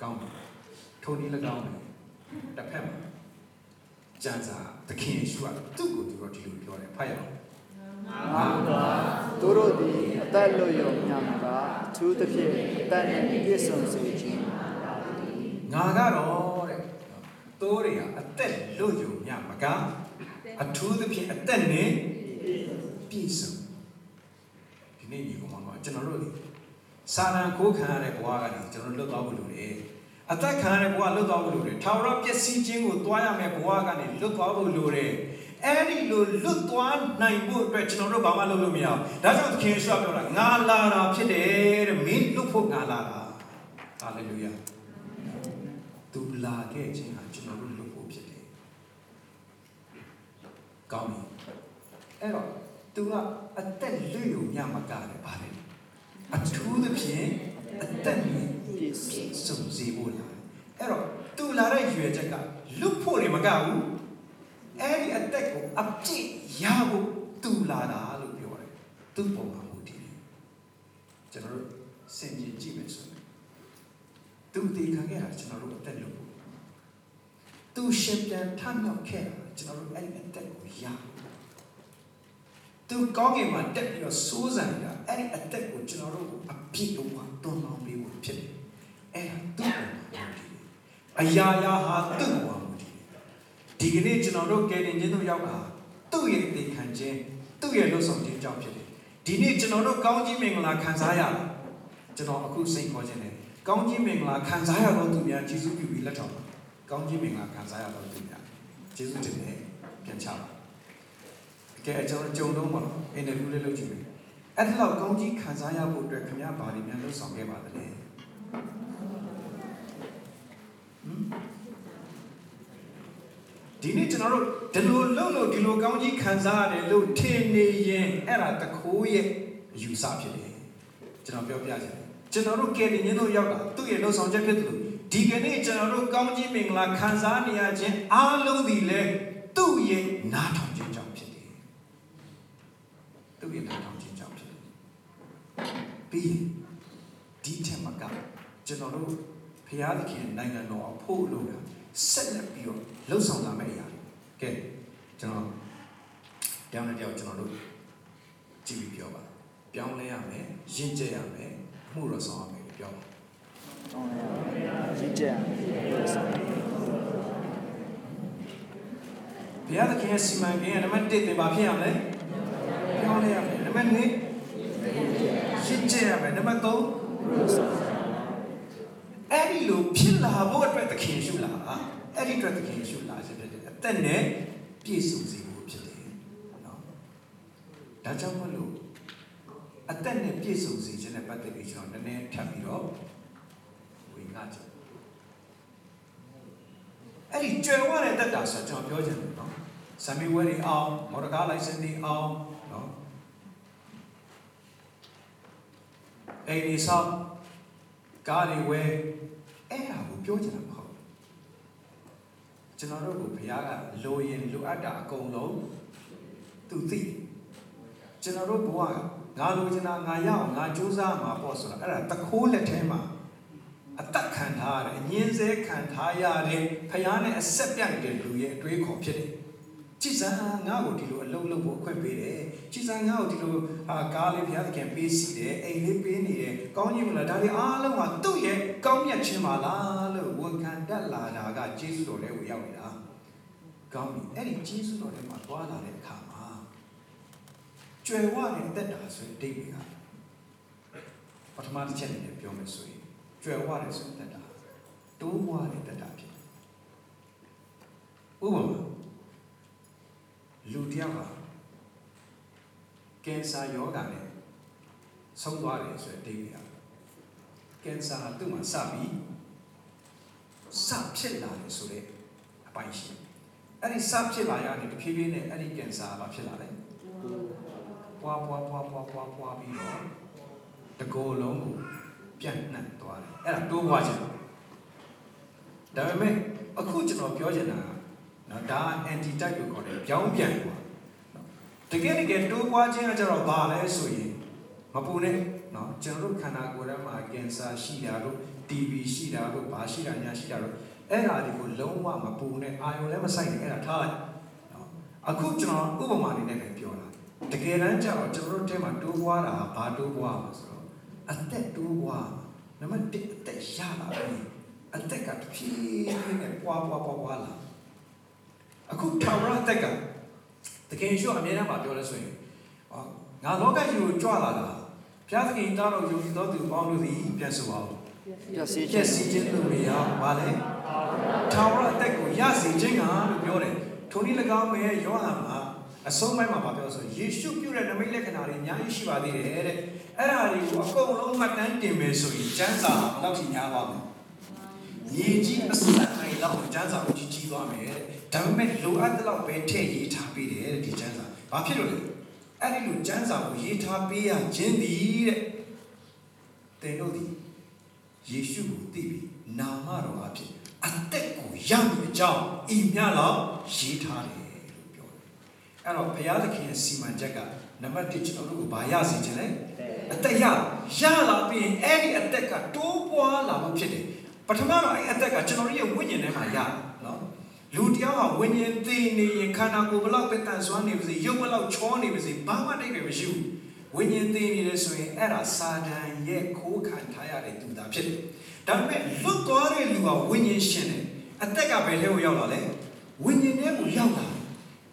ကောင်းပြီထိုနည်း၎င်းပဲတစ်ဖက်မှာကြံစာသခင်ယေရှုကသူ့ကိုသူတို့ဒီလိုပြောတယ်ဖတ်ရအောင် ငါကသူတို့သည်အသက်လွတ်ယုံများမှာကအထူးသဖြင့်အသက်နှင့်ပြည့်စုံစေခြင်းငါကတော့တဲ့တိုးတွေကအသက်လွတ်ယုံညမကအထူးသဖြင့်အသက်နဲ့ပြည့်စုံဒီနေ့ဒီကောင်ကကျွန်တော်တို့ဒီစာရန်ခိုးခံရတဲ့ဘဝကနေကျွန်တော်လွတ်သွားဖို့လိုတယ်အသက်ခံရတဲ့ဘဝလွတ်သွားဖို့လိုတယ်ထာဝရပျက်စီးခြင်းကိုတွားရမယ့်ဘဝကနေလွတ်သွားဖို့လိုတယ် အဲ့ဒီလိုလွတ်သွားနိုင်ဖို့အတွက်ကျွန်တော်တို့ဘာမှလုပ်လို့မရဘူးဒါကြောင့်သခင်ယေရှုကပြောတာငါလာတာဖြစ်တယ်တဲ့မင်းလွတ်ဖို့ငါလာတာဟာလေလုယာသူလာခဲ့ခြင်းဟာကျွန်တော်တို့လုပ်ဖို့ဖြစ်တယ်။ကောင်းပြီ။အဲ့တော့သူကအသက်လွတ်ရုံညမကလည်းပါတယ်။အထူးသဖြင့်အသက်နဲ့ပြည့်စုံစုံစည်းဖို့လာတယ်။အဲ့တော့သူလာတဲ့ရွယ်ချက်ကလွတ်ဖို့လည်းမကဘူး။ အဲ့ဒီအသက်ကိုအပြည့်ရဖို့သူလာတာလို့ပြောတယ်။သူ့ပုံမှာမူတည်တယ်။ကျွန်တော်တို့စင်ကြင်ကြည့်မယ်ဆိုရင်သူတည်ခံခဲ့တာကျွန်တော်တို့အသက်လွတ်ဖို့သူရှင်ပြန်ထမြောက်ခဲ့တာကျွန်တော်တို့အဲ့ဒီအသက်ကိုရသူကောင်းကင်မှာတက်ပြီးတော့စိုးစံနေတာအဲ့ဒီအသက်ကိုကျွန်တော်တို့အပြည့်အဝတွန်းလောင်းပေးဖို့ဖြစ်တယ်အဲ့ဒါသူ့ပုံမှာမူတည်တယ်အရာရာဟာသူ့ပုံမှာမူတည်တယ် ဒီကနေ့ကျွန်တော်တို့ကယ်တင်ခြင်းတို့ရောက်တာသူ့ရဲ့အသေးခံခြင်းသူ့ရဲ့လှုပ်ဆောင်ခြင်းကြောင့်ဖြစ်တယ်ဒီနေ့ကျွန်တော်တို့ကောင်းကြီးမင်္ဂလာခံစားရတာကျွန်တော်အခုစိတ်ခေါ်ခြင်းနဲ့ကောင်းကြီးမင်္ဂလာခံစားရတော့သူများယေရှုပြုပြီးလက်ထောက်ပါကောင်းကြီးမင်္ဂလာခံစားရတော့သူများယေရှုတင်တယ်ပြန်ချပါအကဲကျွန်တော်ကြုံတော့မှာအင်တာဗျူးလေးလုပ်ကြည့်မယ်အဲ့ဒီလောက်ကောင်းကြီးခံစားရဖို့အတွက်ခင်ဗျားဘာတွေများလှုပ်ဆောင်ခဲ့ပါသလဲဟမ် ဒီနေ့ကျွန်တော်တို့ဒီလိုလှုပ်လို့ဒီလိုကောင်းကြီးခံစားရတယ်လို့ထင်နေရင်အဲ့ဒါတခိုးရဲ့အယူဆဖြစ်တယ်ကျွန်တော်ပြောပြချင်တယ်ကျွန်တော်တို့ကယ်တင်ခြင်းတို့ရောက်တာသူ့ရဲ့လှုပ်ဆောင်ချက်ဖြစ်တယ်လို့ဒီကနေ့ကျွန်တော်တို့ကောင်းကြီးမင်္ဂလာခံစားနေရခြင်းအားလုံးဒီလေသူ့ရဲ့နားထောင်ခြင်းကြောင့်ဖြစ်တယ်သူ့ရဲ့နားထောင်ခြင်းကြောင့်ဖြစ်တယ်ပြီးရင်ဒီထက်မကကျွန်တော်တို့ဖျားသခင်နိုင်ငံတော်အဖို့လို့က ဆက်လက်ပြီးတော့လှုပ်ဆောင်လာမယ့်အရာတွေကဲကျွန်တော်တောင်းတဲ့ကြောက်ကျွန်တော်တို့ကြည့်ပြီးပြောပါပြောင်းလဲရမယ်ရင့်ကျက်ရမယ်အမှုတော်ဆောင်ရမယ်ပြောပါတောင်းရရည်ကြံပြည့်စုံဘုရားသခင်ရဲ့စီမံကိန်းကနံပါတ်1တင်ပါဖြစ်ရမယ်ပြောင်းလဲရမယ်နံပါတ်2ရင့်ကျက်ရမယ်နံပါတ်3 အဲ့ဒီလိုဖြစ်လာဖို့အတွက်သခင်ရှုလာတာအဲ့ဒီအတွက်သခင်ရှုလာခြင်းဖြစ်တယ်အသက်နဲ့ပြည့်စုံစေဖို့ဖြစ်တယ်နော်ဒါကြောင့်မလို့အသက်နဲ့ပြည့်စုံစေခြင်းနဲ့ပတ်သက်ပြီးကျွန်တော်နည်းနည်းထပ်ပြီးတော့ဝင်ငါကြည့်အဲ့ဒီကြွယ်ဝတဲ့တက်တာဆိုကျွန်တော်ပြောချင်တယ်နော်ဆမ်မီဝဲတွေအောင်မော်ဒကာလိုင်စင်တွေအောင်နော်အိမ်ဒီဆောက် ကားတွေဝဲအဲ့ဒါကိုပြောချင်တာမဟုတ်ဘူးကျွန်တော်တို့ကိုဘုရားကလိုရင်လိုအပ်တာအကုန်လုံးသူသိတယ်ကျွန်တော်တို့ဘဝကငါလိုချင်တာငါရအောင်ငါကြိုးစားမှာပေါ့ဆိုတာအဲ့ဒါတခိုးလက်ထဲမှာအသက်ခံထားရတယ်အငင်းစဲခံထားရတဲ့ဖျားနဲ့အဆက်ပြတ်နေတဲ့လူရဲ့အတွေးခေါ်ဖြစ်တယ် ကြည်စံငါ့ကိုဒီလိုအလုပ်လုပ်ဖို့အခွင့်ပေးတယ်ကြည်စံငါ့ကိုဒီလိုဟာကားလေးဘုရားသခင်ပေးစီတယ်အိမ်လေးပေးနေတယ်ကောင်းကြီးမလားဒါတွေအားလုံးကသူ့ရဲ့ကောင်းမြတ်ခြင်းပါလားလို့ဝန်ခံတတ်လာတာကကျေးဇူးတော်လေးကိုရောက်နေတာကောင်းပြီအဲ့ဒီကျေးဇူးတော်လေးမှာသွားလာတဲ့အခါမှာကျွယ်ဝတဲ့တက်တာဆိုရင်ဒိတ်တွေကပထမတစ်ချက်နဲ့ပြောမယ်ဆိုရင်ကျွယ်ဝတဲ့ဆိုရင်တက်တာတိုးဝတဲ့တက်တာဖြစ်တယ်ဥပမာ လူတစ်ယောက်ကကင်ဆာယောဂါနဲ့ဆုံးသွားတယ်ဆိုတဲ့ဒိတ်တွေကကင်ဆာသူ့မှာစပြီးစဖြစ်လာတယ်ဆိုတဲ့အပိုင်းရှိတယ်အဲ့ဒီစဖြစ်လာရတဲ့တဖြည်းဖြည်းနဲ့အဲ့ဒီကင်ဆာကဖြစ်လာတယ်ပွားပွားပွားပွားပွားပွားပြီးတော့တကိုယ်လုံးကိုပြန့်နှံ့သွားတယ်အဲ့ဒါတိုးပွားခြင်းဒါပေမဲ့အခုကျွန်တော်ပြောချင်တာက နော်ဒါ anti type လို့ခေါ်တယ်ပြောင်းပြန်သွားတကယ်တကယ်တိုးပွားခြင်းကကျတော့ဘာလဲဆိုရင်မပူနဲ့နော်ကျွန်တော်တို့ခန္ဓာကိုယ်ထဲမှာကင်ဆာရှိတာတို့ TB ရှိတာတို့ဘာရှိတာညာရှိတာတို့အဲ့ဒါဒီကိုလုံးဝမပူနဲ့အာယုံလည်းမဆိုင်နဲ့အဲ့ဒါထားလိုက်နော်အခုကျွန်တော်ဥပမာလေးနဲ့လည်းပြောတာတကယ်တမ်းကျတော့ကျွန်တော်တို့တဲမှာတိုးပွားတာဘာတိုးပွားမှာဆိုတော့အသက်တိုးပွားနံပါတ်1အသက်ရလာပြီအသက်ကတဖြည်းဖြည်းနဲ့ပွားပွားပွားပွားလာ အခုထာဝရအသက်ကတကယ်ရှိအမြဲတမ်းပြောလဲဆိုရင်ဟောငါလောကကြီးကိုကြွလာတာဘုရားသခင်တောင်းတော်ယုံကြည်တော်သူပေါင်းလို့သည်ပြန်ဆိုပါဦးပျက်စီးကျခြင်းက်စီခြင်းသူတွေရောဘာလဲထာဝရအသက်ကိုရစေခြင်းကလို့ပြောတယ်ထိုနည်း၎င်းမဲ့ယောဟန်မှာအဆုံးပိုင်းမှာပြောဆိုယေရှုပြုတဲ့နမိတ်လက္ခဏာတွေအများကြီးရှိပါသေးတယ်တဲ့အဲ့ဒါတွေကိုအကုန်လုံးမှတ်တမ်းတင်မယ်ဆိုရင်ကျမ်းစာဘယ်လောက်ထိများပါမလဲမြေကြီးအစတိုင်းလောက်ကျမ်းစာကိုကြီးကြီးသွားမယ်တဲ့ ဒါပေမဲ့လိုအပ်တဲ့လောက်ပဲထည့်ရေးထားပေးတယ်တဲ့ဒီကျမ်းစာဘာဖြစ်လို့လဲအဲ့ဒီလိုကျမ်းစာကိုရေးထားပေးရခြင်းသည်တဲ့တင်တို့သည်ယေရှုကိုသိပြီးနာမတော်အဖြစ်အသက်ကိုရမယ်အကြောင်းဤမြလောက်ရေးထားတယ်လို့ပြောတယ်။အဲ့တော့ဘုရားသခင်ရဲ့စီမံချက်ကနံပါတ်1ကျွန်တော်တို့ကိုဘာရစေခြင်းလဲအသက်ရရလာပြီးရင်အဲ့ဒီအသက်ကတိုးပွားလာမှဖြစ်တယ်။ပထမတော့အဲ့အသက်ကကျွန်တော်တို့ရဲ့ဝိညာဉ်ထဲမှာရနော် လူတယောက်ဟာဝိညာဉ်သိနေရင်ခန္ဓာကိုယ်ဘလောက်ပဲတန်ဆွမ်းနေပါစေရုပ်ဘလောက်ချောနေပါစေဘာမှတိတ်ပဲမရှိဘူးဝိညာဉ်သိနေတယ်ဆိုရင်အဲ့ဒါစာတန်ရဲ့ခိုးခံထားရတဲ့သူသားဖြစ်တယ်ဒါပေမဲ့လွတ်သွားတဲ့လူကဝိညာဉ်ရှင်တယ်အသက်ကဘယ်ထဲကိုရောက်လာလဲဝိညာဉ်ထဲကိုရောက်လာ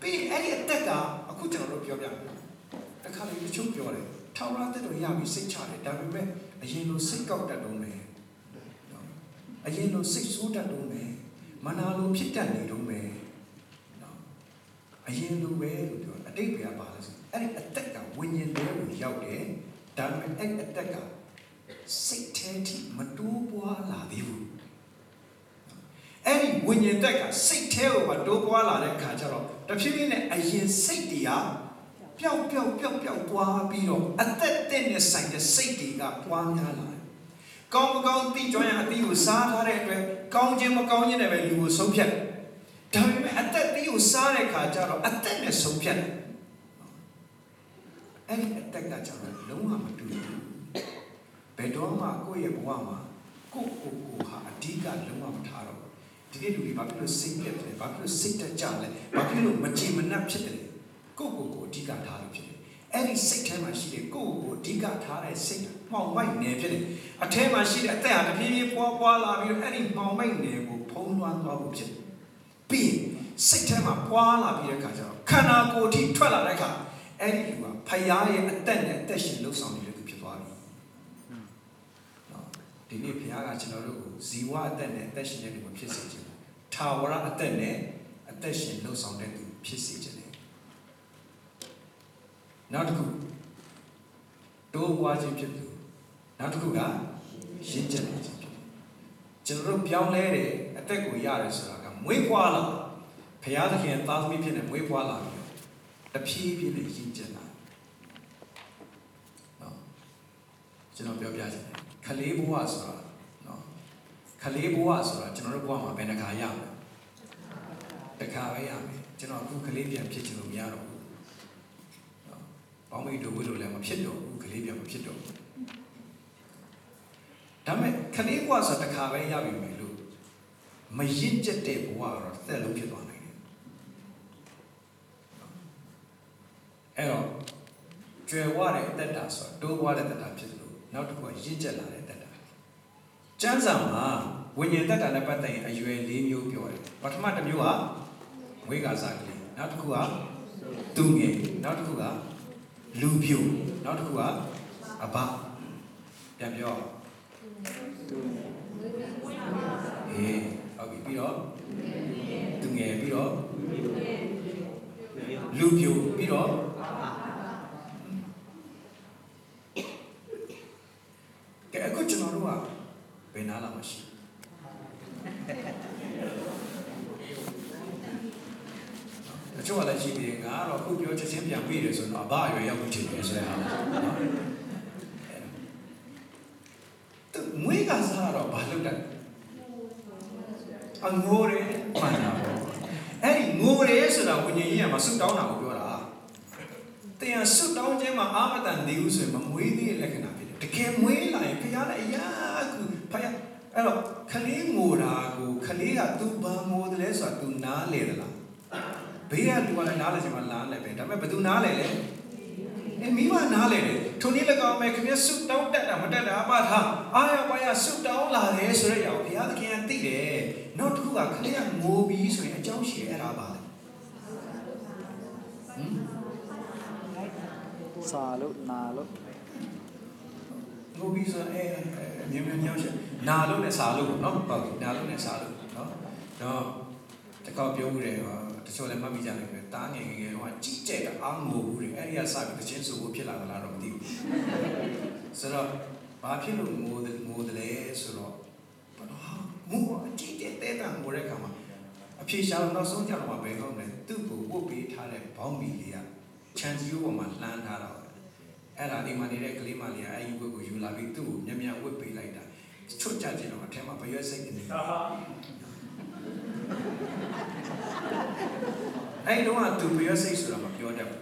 ပြီးအဲ့ဒီအသက်ကအခုကျွန်တော်တို့ပြောပြမယ်တခါလေတချို့ပြောတယ်ထောင်ရတဲ့တော့ရပြီးစိတ်ချတယ်ဒါပေမဲ့အရင်လိုစိတ်ကောက်တတ်တော့မယ်နော်အရင်လိုစိတ်ဆိုးတတ်တော့မယ် မနာလိုဖြစ်တတ်နေတော့မယ်နော်အရင်လိုပဲလို့ပြောအတိတ်ပဲပါလဲဆိုအဲ့ဒီအသက်ကဝိညာဉ်ထဲကိုရောက်တယ်ဒါပေမဲ့အဲ့အသက်ကစိတ်ထဲထိမတိုးပွားလာသေးဘူးအဲ့ဒီဝိညာဉ်တက်ကစိတ်ထဲကိုမတိုးပွားလာတဲ့ခါကျတော့တဖြည်းဖြည်းနဲ့အရင်စိတ်တွေကပျောက်ပျောက်ပျောက်ပျောက်သွားပြီးတော့အသက်တဲ့နဲ့ဆိုင်တဲ့စိတ်တွေကပွားများလာတယ်။ ကောင်းမကောင်းသိကြရအတိကိုစားထားတဲ့အတွက်ကောင်းခြင်းမကောင်းခြင်းနဲ့ပဲလူကိုဆုံးဖြတ်တယ်။ဒါပေမဲ့အသက်တိကိုစားတဲ့ခါကျတော့အသက်နဲ့ဆုံးဖြတ်တယ်။အဲ့ဒီအသက်ကကျတော့လုံးဝမတူဘူး။ဘယ်တော့မှကိုယ့်ရဲ့ဘဝမှာကိုယ့်ကိုယ်ကိုဟာအဓိကလုံးဝမထားတော့ဘူး။ဒီနေ့လူတွေဘာဖြစ်လို့စိတ်ပြတ်တယ်ဘာဖြစ်လို့စိတ်တက်ကြလဲဘာဖြစ်လို့မကြည်မနှက်ဖြစ်တယ်ကိုယ့်ကိုယ်ကိုအဓိကထားလို့ဖြစ်တယ်အဲ့ဒီစိတ်ထဲမှာရှိတဲ့ကိုယ့်ကိုယ်ကိုအဓိကထားတဲ့စိတ် မှောင်မိုက်နေဖြစ်တယ်အထဲမှာရှိတဲ့အသက်ဟာတဖြည်းဖြည်းပွားပွားလာပြီးတော့အဲ့ဒီမှောင်မိုက်နေကိုဖုံးလွှမ်းသွားဖို့ဖြစ်တယ်ပြီးစိတ်ထဲမှာပွားလာပြီးတဲ့အခါကျတော့ခန္ဓာကိုယ်ထိထွက်လာတဲ့အခါအဲ့ဒီလူကဖယားရဲ့အသက်နဲ့အသက်ရှင်လှုပ်ဆောင်နေတဲ့သူဖြစ်သွားပြီနော်ဒီနေ့ဖယားကကျွန်တော်တို့ကိုဇီဝအသက်နဲ့အသက်ရှင်တဲ့လူကိုဖြစ်စေခြင်းထာဝရအသက်နဲ့အသက်ရှင်လှုပ်ဆောင်တဲ့သူဖြစ်စေခြင်းတယ်နောက်တစ်ခုတိုးပွားခြင်းဖြစ်သူ နောက်တစ်ခုကရင့်ကျက်လာခြင်းဖြစ်တယ်ကျွန်တော်တို့ပြောင်းလဲတယ်အသက်ကိုရတယ်ဆိုတာကမွေးဖွားလာဘုရားသခင်သားသမီးဖြစ်နေမွေးဖွားလာပြီးတော့တဖြည်းဖြည်းနဲ့ရင့်ကျက်လာနော်ကျွန်တော်ပြောပြချင်တယ်ခလေးဘဝဆိုတာနော်ခလေးဘဝဆိုတာကျွန်တော်တို့ဘဝမှာဘယ်နှခါရမလဲတစ်ခါပဲရမယ်ကျွန်တော်အခုခလေးပြန်ဖြစ်ချင်လို့မရတော့ဘူးနော်ပေါင်းမိတ်တို့ဝိလို့လည်းမဖြစ်တော့ဘူးခလေးပြန်မဖြစ်တော့ဘူး ဒါပေမဲ့ခလေးဘဝဆိုတာတစ်ခါပဲရပြီမယ်လို့မရင့်ကျက်တဲ့ဘဝကတော့တစ်သက်လုံးဖြစ်သွားနိုင်တယ်အဲ့တော့ကျွယ်ဝတဲ့အသက်တာဆိုတာတိုးပွားတဲ့သက်တာဖြစ်လို့နောက်တစ်ခုကရင့်ကျက်လာတဲ့သက်တာကျမ်းစာမှာဝိညာဉ်သက်တာနဲ့ပတ်သက်ရင်အရွယ်၄မျိုးပြောတယ်ပထမတစ်မျိုးကဝိကာစကလေးနောက်တစ်ခုကသူငယ်နောက်တစ်ခုကလူပြိုနောက်တစ်ခုကအဘပြန်ပြော အေးဟုတ်ပြီပြီးတော့သူငယ်ပြီးတော့လူပြိုပြီးတော့ကဲအခုကျွန်တော်တို့ကဘယ်နားလာမှရှိတချို့ကလည်းရှိသေးတယ်ငါကတော့အခုပြောချက်ချင်းပြန်ပြီးတယ်ဆိုတော့အဘအရွယ်ရောက်မှုချင်တယ်ဆိုတဲ့ဟာနော်သူမွေးကစားတော့ဘာလုပ်တတ် အငိုးရဲမှန်တာပေါ့အဲ့ဒီငိုရဲဆိုတာဝိညာဉ်ကြီးကမဆုတောင်းတာကိုပြောတာတရားဆုတောင်းခြင်းမှာအာမတန်သေးဘူးဆိုရင်မမွေးသေးတဲ့လက္ခဏာဖြစ်တယ်တကယ်မွေးလာရင်ဖခင်လည်းအရာကူဖခင် အဲ့တော့ခလေးငိုတာကိုခလေးက तू ဘာငိုတယ်လဲဆိုတာ तू နားလေသလားဘေးက तू ကလည်းနားလေချင်မှနားလေပဲဒါပေမဲ့ဘယ်သူနားလေလဲအဲမိမနားလေတယ်ထုံနည်း၎င်းမဲ့ခင်ဗျဆုတောင်းတက်တာမတက်တာအမထားအာရပါရဆုတောင်းလာတယ်ဆိုတဲ့အရာကိုဘု ရားသခင်ကသိတယ်နောက်တစ်ခုကခလေးကငိုပြီးဆိုရင်အကြောင်းရှိတယ်အဲ့ဒါပါလေဟမ်စာလို့နာလို့ငိုပြီးဆိုရင်အဲမြင်မြင်ညောင်းချက်နာလို့နဲ့စာလို့ပေါ့နော်ဟုတ်ပြီနာလို့နဲ့စာလို့နော်တော့တကောက်ပြောဦးတယ်ဟောတချို့လည်းမှတ်မိကြတယ်ပဲတားငယ်ငယ်တော့ကြီးကျယ်တာအာငိုဘူးတယ်အဲ့ဒီကစပြီးတချင်းဆိုဖို့ဖြစ်လာသလားတော့မသိဘူးဆိုတော့ဘာဖြစ်လို့ငိုတယ်ငိုတယ်လဲဆိုတော့ဘာ လို့ဟာငိုအကြီးကျယ်တဲ့တာငိုတဲ့ခါမှာအဖြေရှာလို့နောက်ဆုံးကြတော့မှဘယ်ဟုတ်လဲသူ့ကိုဝတ်ပေးထားတဲ့ဘောင်းမီလေးကချန်စီယိုပေါ်မှာလှမ်းထားတာပဲအဲ့ဒါအိမ်မှာနေတဲ့ကလေးမလေးကအဲ့ဒီဝတ်ကိုယူလာပြီးသူ့ကိုမြန်မြန်ဝတ်ပေးလိုက်တာချွတ်ကြကြတော့အထက်မှာဘရွက်စိတ်နေတယ်အဲ့တော့ကသူဘရွက်စိတ်ဆိုတာမပြောတတ်ဘူး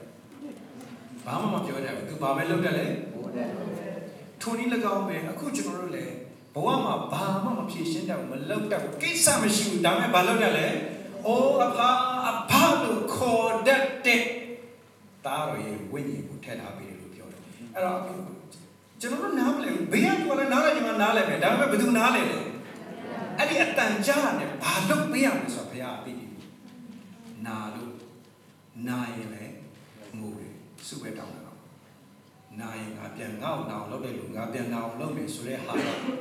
ဘာမှမပြောတတ်ဘူးသူဘာပဲလုပ်တတ်လဲထုံနည်း၎င်းပဲအခုကျွန်တော်တို့လည်း ဘဝမှာဘာမှမဖြေရှင်းတတ်ဘူးမလုပ်တတ်ဘူးကိစ္စမရှိဘူးဒါပေမဲ့ဘာလုပ်တတ်လဲအိုးအဖာအဖာလို့ခေါ်တတ်တဲ့တားရရဲ့ဝိညာဉ်ကိုထည့်ထားပေးတယ်လို့ပြောတယ်အဲ့တော့ကျွန်တော်တို့နားမလဲဘူးဘေးကသူကလည်းနားလိုက်ချင်မှနားလိုက်မယ်ဒါပေမဲ့ဘယ်သူနားလဲလဲအဲ့ဒီအတန်ကြားနဲ့ဘာလုပ်ပေးရမလဲဆိုတော့ဘုရားအသိပြီနာလို့နာရင်လည်းငိုတယ်စုပဲတောင်းတာ နာရင်ငါပြန်ငေါ့အောင်လုပ်တဲ့လူငါပြန်ငေါ့အောင်လုပ်မယ်ဆိုတဲ့ဟာ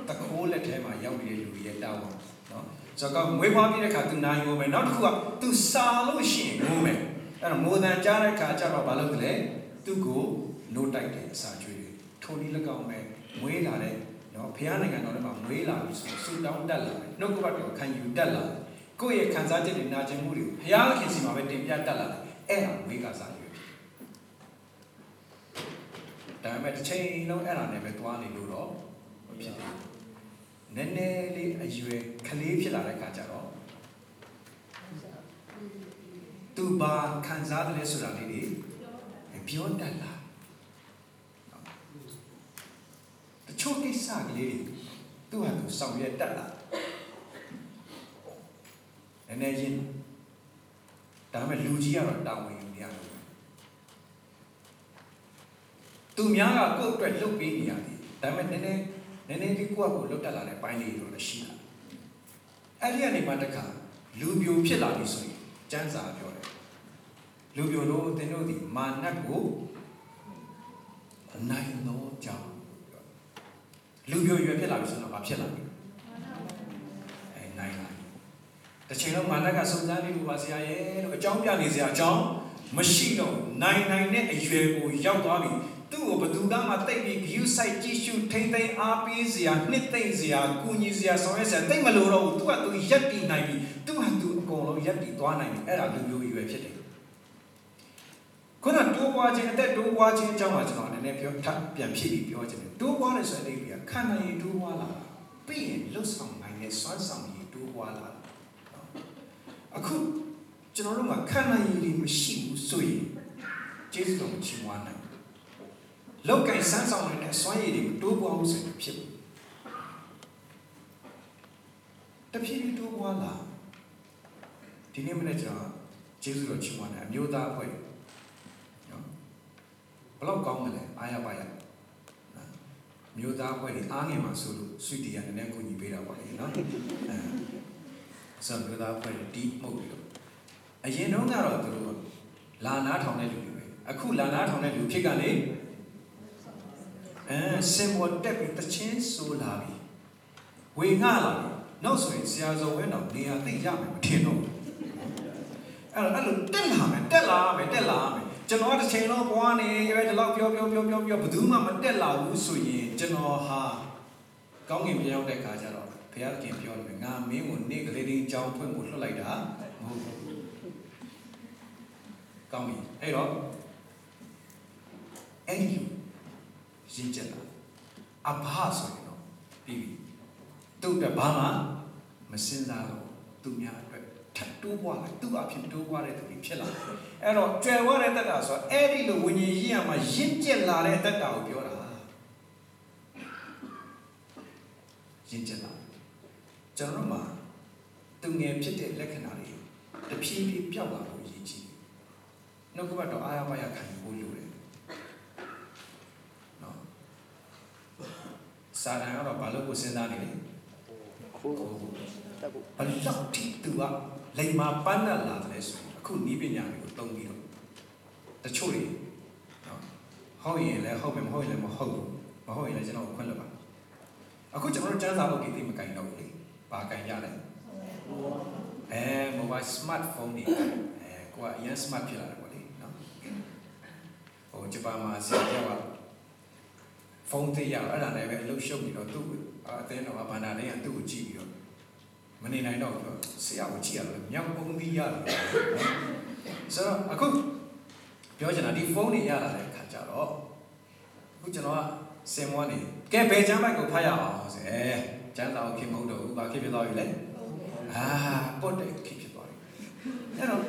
တခိုးလက်ထဲမှာရောက်နေတဲ့လူရဲ့တောင်းပါနော်ဆိုတော့မွေးဖွားပြီးတဲ့ခါ तू နိုင်ကိုမယ်နောက်တစ်ခုက तू စာလို့ရှိရင်ငိုမယ်အဲ့တော့မိုးတန်ကြားတဲ့ခါကျတော့ဘာလုပ်ကြလဲသူ့ကိုနိုးတိုက်တယ်အစာကျွေးတယ်ထိုနည်း၎င်းပဲမွေးလာတဲ့နော်ဖခင်နိုင်ငံတော်ထဲမှာမွေးလာပြီဆိုရင်ဆူတောင်းတက်လာတယ်နှုတ်ကပတ်တော်ခံယူတက်လာတယ်ကိုယ့်ရဲ့ခံစားချက်တွေနာကျင်မှုတွေကိုဖခင်ခင်စီမှာပဲတင်ပြတက်လာတယ်အဲ့ဒါမွေးကစားရွယ် ဒါပေမဲ့တစ်ချိန်လုံးအဲ့ဒါနဲ့ပဲသွားနေလို့တော့မဖြစ်ဘူးနည်းနည်းလေးအရွယ်ကလေးဖြစ်လာတဲ့အခါကျတော့သူဘာခံစားတယ်လဲဆိုတာလေးတွေပြောတတ်လာတချို့ကိစ္စကလေးတွေသူ့ဟာသူဆောင်ရွက်တတ်လာနည်းနည်းချင်းဒါပေမဲ့လူကြီးကတော့တာဝန်ယူနေရတယ် သူများကကိုယ့်အတွက်လုပ်ပေးနေရတယ်ဒါပေမဲ့နည်းနည်းနည်းနည်းဒီကိုယ့်အကိုလုပ်တတ်လာတဲ့ပိုင်းလေးတွေတော့လည်းရှိတာအဲ့ဒီကနေမှတခါလူပြိုဖြစ်လာပြီဆိုရင်ကျမ်းစာပြောတယ်လူပြိုတို့သင်တို့ဒီမာနတ်ကိုအနိုင်သောကြောင့်လူပြိုရွယ်ဖြစ်လာပြီဆိုတော့ဘာဖြစ်လာလဲအဲနိုင်လာပြီတစ်ချိန်လုံးမာနကစုံစမ်းနေလို့ပါဆရာရဲ့လို့အကြောင်းပြနေစရာအကြောင်းမရှိတော့နိုင်နိုင်တဲ့အရွယ်ကိုရောက်သွားပြီ သူ့ကိုဘယ်သူကမှတိတ်ပြီး view site ကြည့်ရှုထိမ့်သိမ်းအားပေးစရာနှစ်သိမ့်စရာကူညီစရာဆောင်ရွက်စရာတိတ်မလို့တော့ဘူးသူကသူရက်တည်နိုင်ပြီသူကသူအကုန်လုံးရက်တည်သွားနိုင်ပြီအဲ့ဒါလူမျိုးရွယ်ဖြစ်တယ်ခုနတိုးပွားခြင်းအသက်တိုးပွားခြင်းအကြောင်းကကျွန်တော်နည်းနည်းပြောထပ်ပြန်ဖြစ်ပြီးပြောချင်တယ်တိုးပွားတယ်ဆိုတဲ့အိပ်ကခန္ဓာရည်တိုးပွားလာတာပြီးရင်လှုပ်ဆောင်နိုင်တဲ့စွမ်းဆောင်ရည်တိုးပွားလာတာအခုကျွန်တော်တို့မှာခန္ဓာရည်တွေမရှိဘူးဆိုရင်ကျေးဇူးတော်ချီးမွမ်းနိုင် လောက်ကင်စမ်းဆောင်နိုင်တဲ့စွမ်းရည်တွေတိုးပွားမှုဆိုရင်ဖြစ်ဘူးတဖြည်းဖြည်းတိုးပွားလာဒီနေ့မနေ့ကျွန်တော်ကျေးဇူးတော်ချီးမွမ်းတယ်အမျိုးသားအဖွဲ့နော်ဘလောက်ကောင်းမလဲအားရပါရနော်မြို့သားအဖွဲ့တွေအားငယ်မှာဆိုလို့ဆွီတီကလည်းနည်းနည်းကူညီပေးတာပါလေနော်အဲဆိုမြို့သားအဖွဲ့တွေတီးမှုတ်ပြီးတော့အရင်တော့ကတော့သူတို့လာနာထောင်တဲ့လူတွေပဲအခုလာနာထောင်တဲ့လူဖြစ်ကနေ အဲစင်ဘောတက်ပြီးတချင်းဆိုလာပြီဝေငှလာပြီနောက်ဆိုရင်ဆရာဇော်ဝဲတော်နေရာသိရမယ်မထင်တော့ဘူးအဲ့တော့အဲ့လိုတက်လာမယ်တက်လာမယ်တက်လာမယ်ကျွန်တော်ကတစ်ချိန်လုံးပွားနေရွယ်ဒီလောက်ပြောပြောပြောပြောပြောဘယ်သူမှမတက်လာဘူးဆိုရင်ကျွန်တော်ဟာကောင်းကင်မြေရောက်တဲ့ခါကျတော့ဘုရားခင်ပြောတယ်ငါမင်းကိုနေ့ကလေးတင်းကြောင်းဖွင့်ဖို့လွှတ်လိုက်တာမဟုတ်ဘူးကောင်းပြီအဲ့တော့အဲ့ဒီ ရင်းချက်လာအဘဆိုရင်တော့ပြီးပြီသူ့အတွက်ဘာမှမစင်စားတော့သူများအတွက်ထပ်တိုးပွားလာသူ့အဖြစ်တိုးပွားတဲ့သူတွေဖြစ်လာတယ်အဲ့တော့ကျွယ်ဝတဲ့တက်တာဆိုတော့အဲ့ဒီလိုဝิญဉ်ရည်ရမှာရင့်ကျက်လာတဲ့တက်တာကိုပြောတာရင့်ကျက်လာကျွန်တော်တို့မှာသူငယ်ဖြစ်တဲ့လက္ခဏာတွေတဖြည်းဖြည်းပျောက်လာလို့ရည်ကြည်နှုတ်ကပတ်တော်အာရပါရခံဖို့လိုတယ်နော် စာတန်ကတော့ဘာလို့ကိုစဉ်းစားနေလဲခိုးတက်ဖို့ဘယ်လောက်ထိသူကလိမ်မာပန်းနဲ့လာတယ်ဆိုရင်အခုနီးပညာတွေကိုသုံးပြီးတော့တချို့တွေနော်ဟုတ်ရင်လည်းဟုတ်မယ်မဟုတ်ရင်လည်းမဟုတ်ဘူးမဟုတ်ရင်လည်းကျွန်တော်ခွင့်လွှတ်ပါအခုကျွန်တော်တို့စမ်းစာလုပ်ပြီးသိမကင်တော့ဘူးလေဘာကင်ရလဲအဲ mobile smartphone တွေအဲကိုကအရင် smart ဖြစ်လာတယ်ပေါ့လေနော်ဟိုဂျပန်မှာဆရာက ဖုန်းသိရအဲ့ဒါလည်းပဲအလုပ်ရှုပ်ပြီးတော့သူ့အသင်းတော်ကဘာနာလေးကသူ့ကိုကြည့်ပြီးတော့မနေနိုင်တော့ဘူးတော့ဆရာကိုကြည့်ရတယ်မြောက်ပုံးပြီးရတယ်ဆိုတော့အခုပြောချင်တာဒီဖုန်းတွေရလာတဲ့အခါကျတော့အခုကျွန်တော်ကစင်မွားနေကဲဘယ်ချမ်းဘိုက်ကိုဖတ်ရအောင်ဆိုအဲကျန်းတော်ခင်မဟုတ်တော့ဘူးဘာဖြစ်ဖြစ်သွားပြီလဲအာပုတ်တယ်ခင်ဖြစ်သွားပြီအဲ့တော့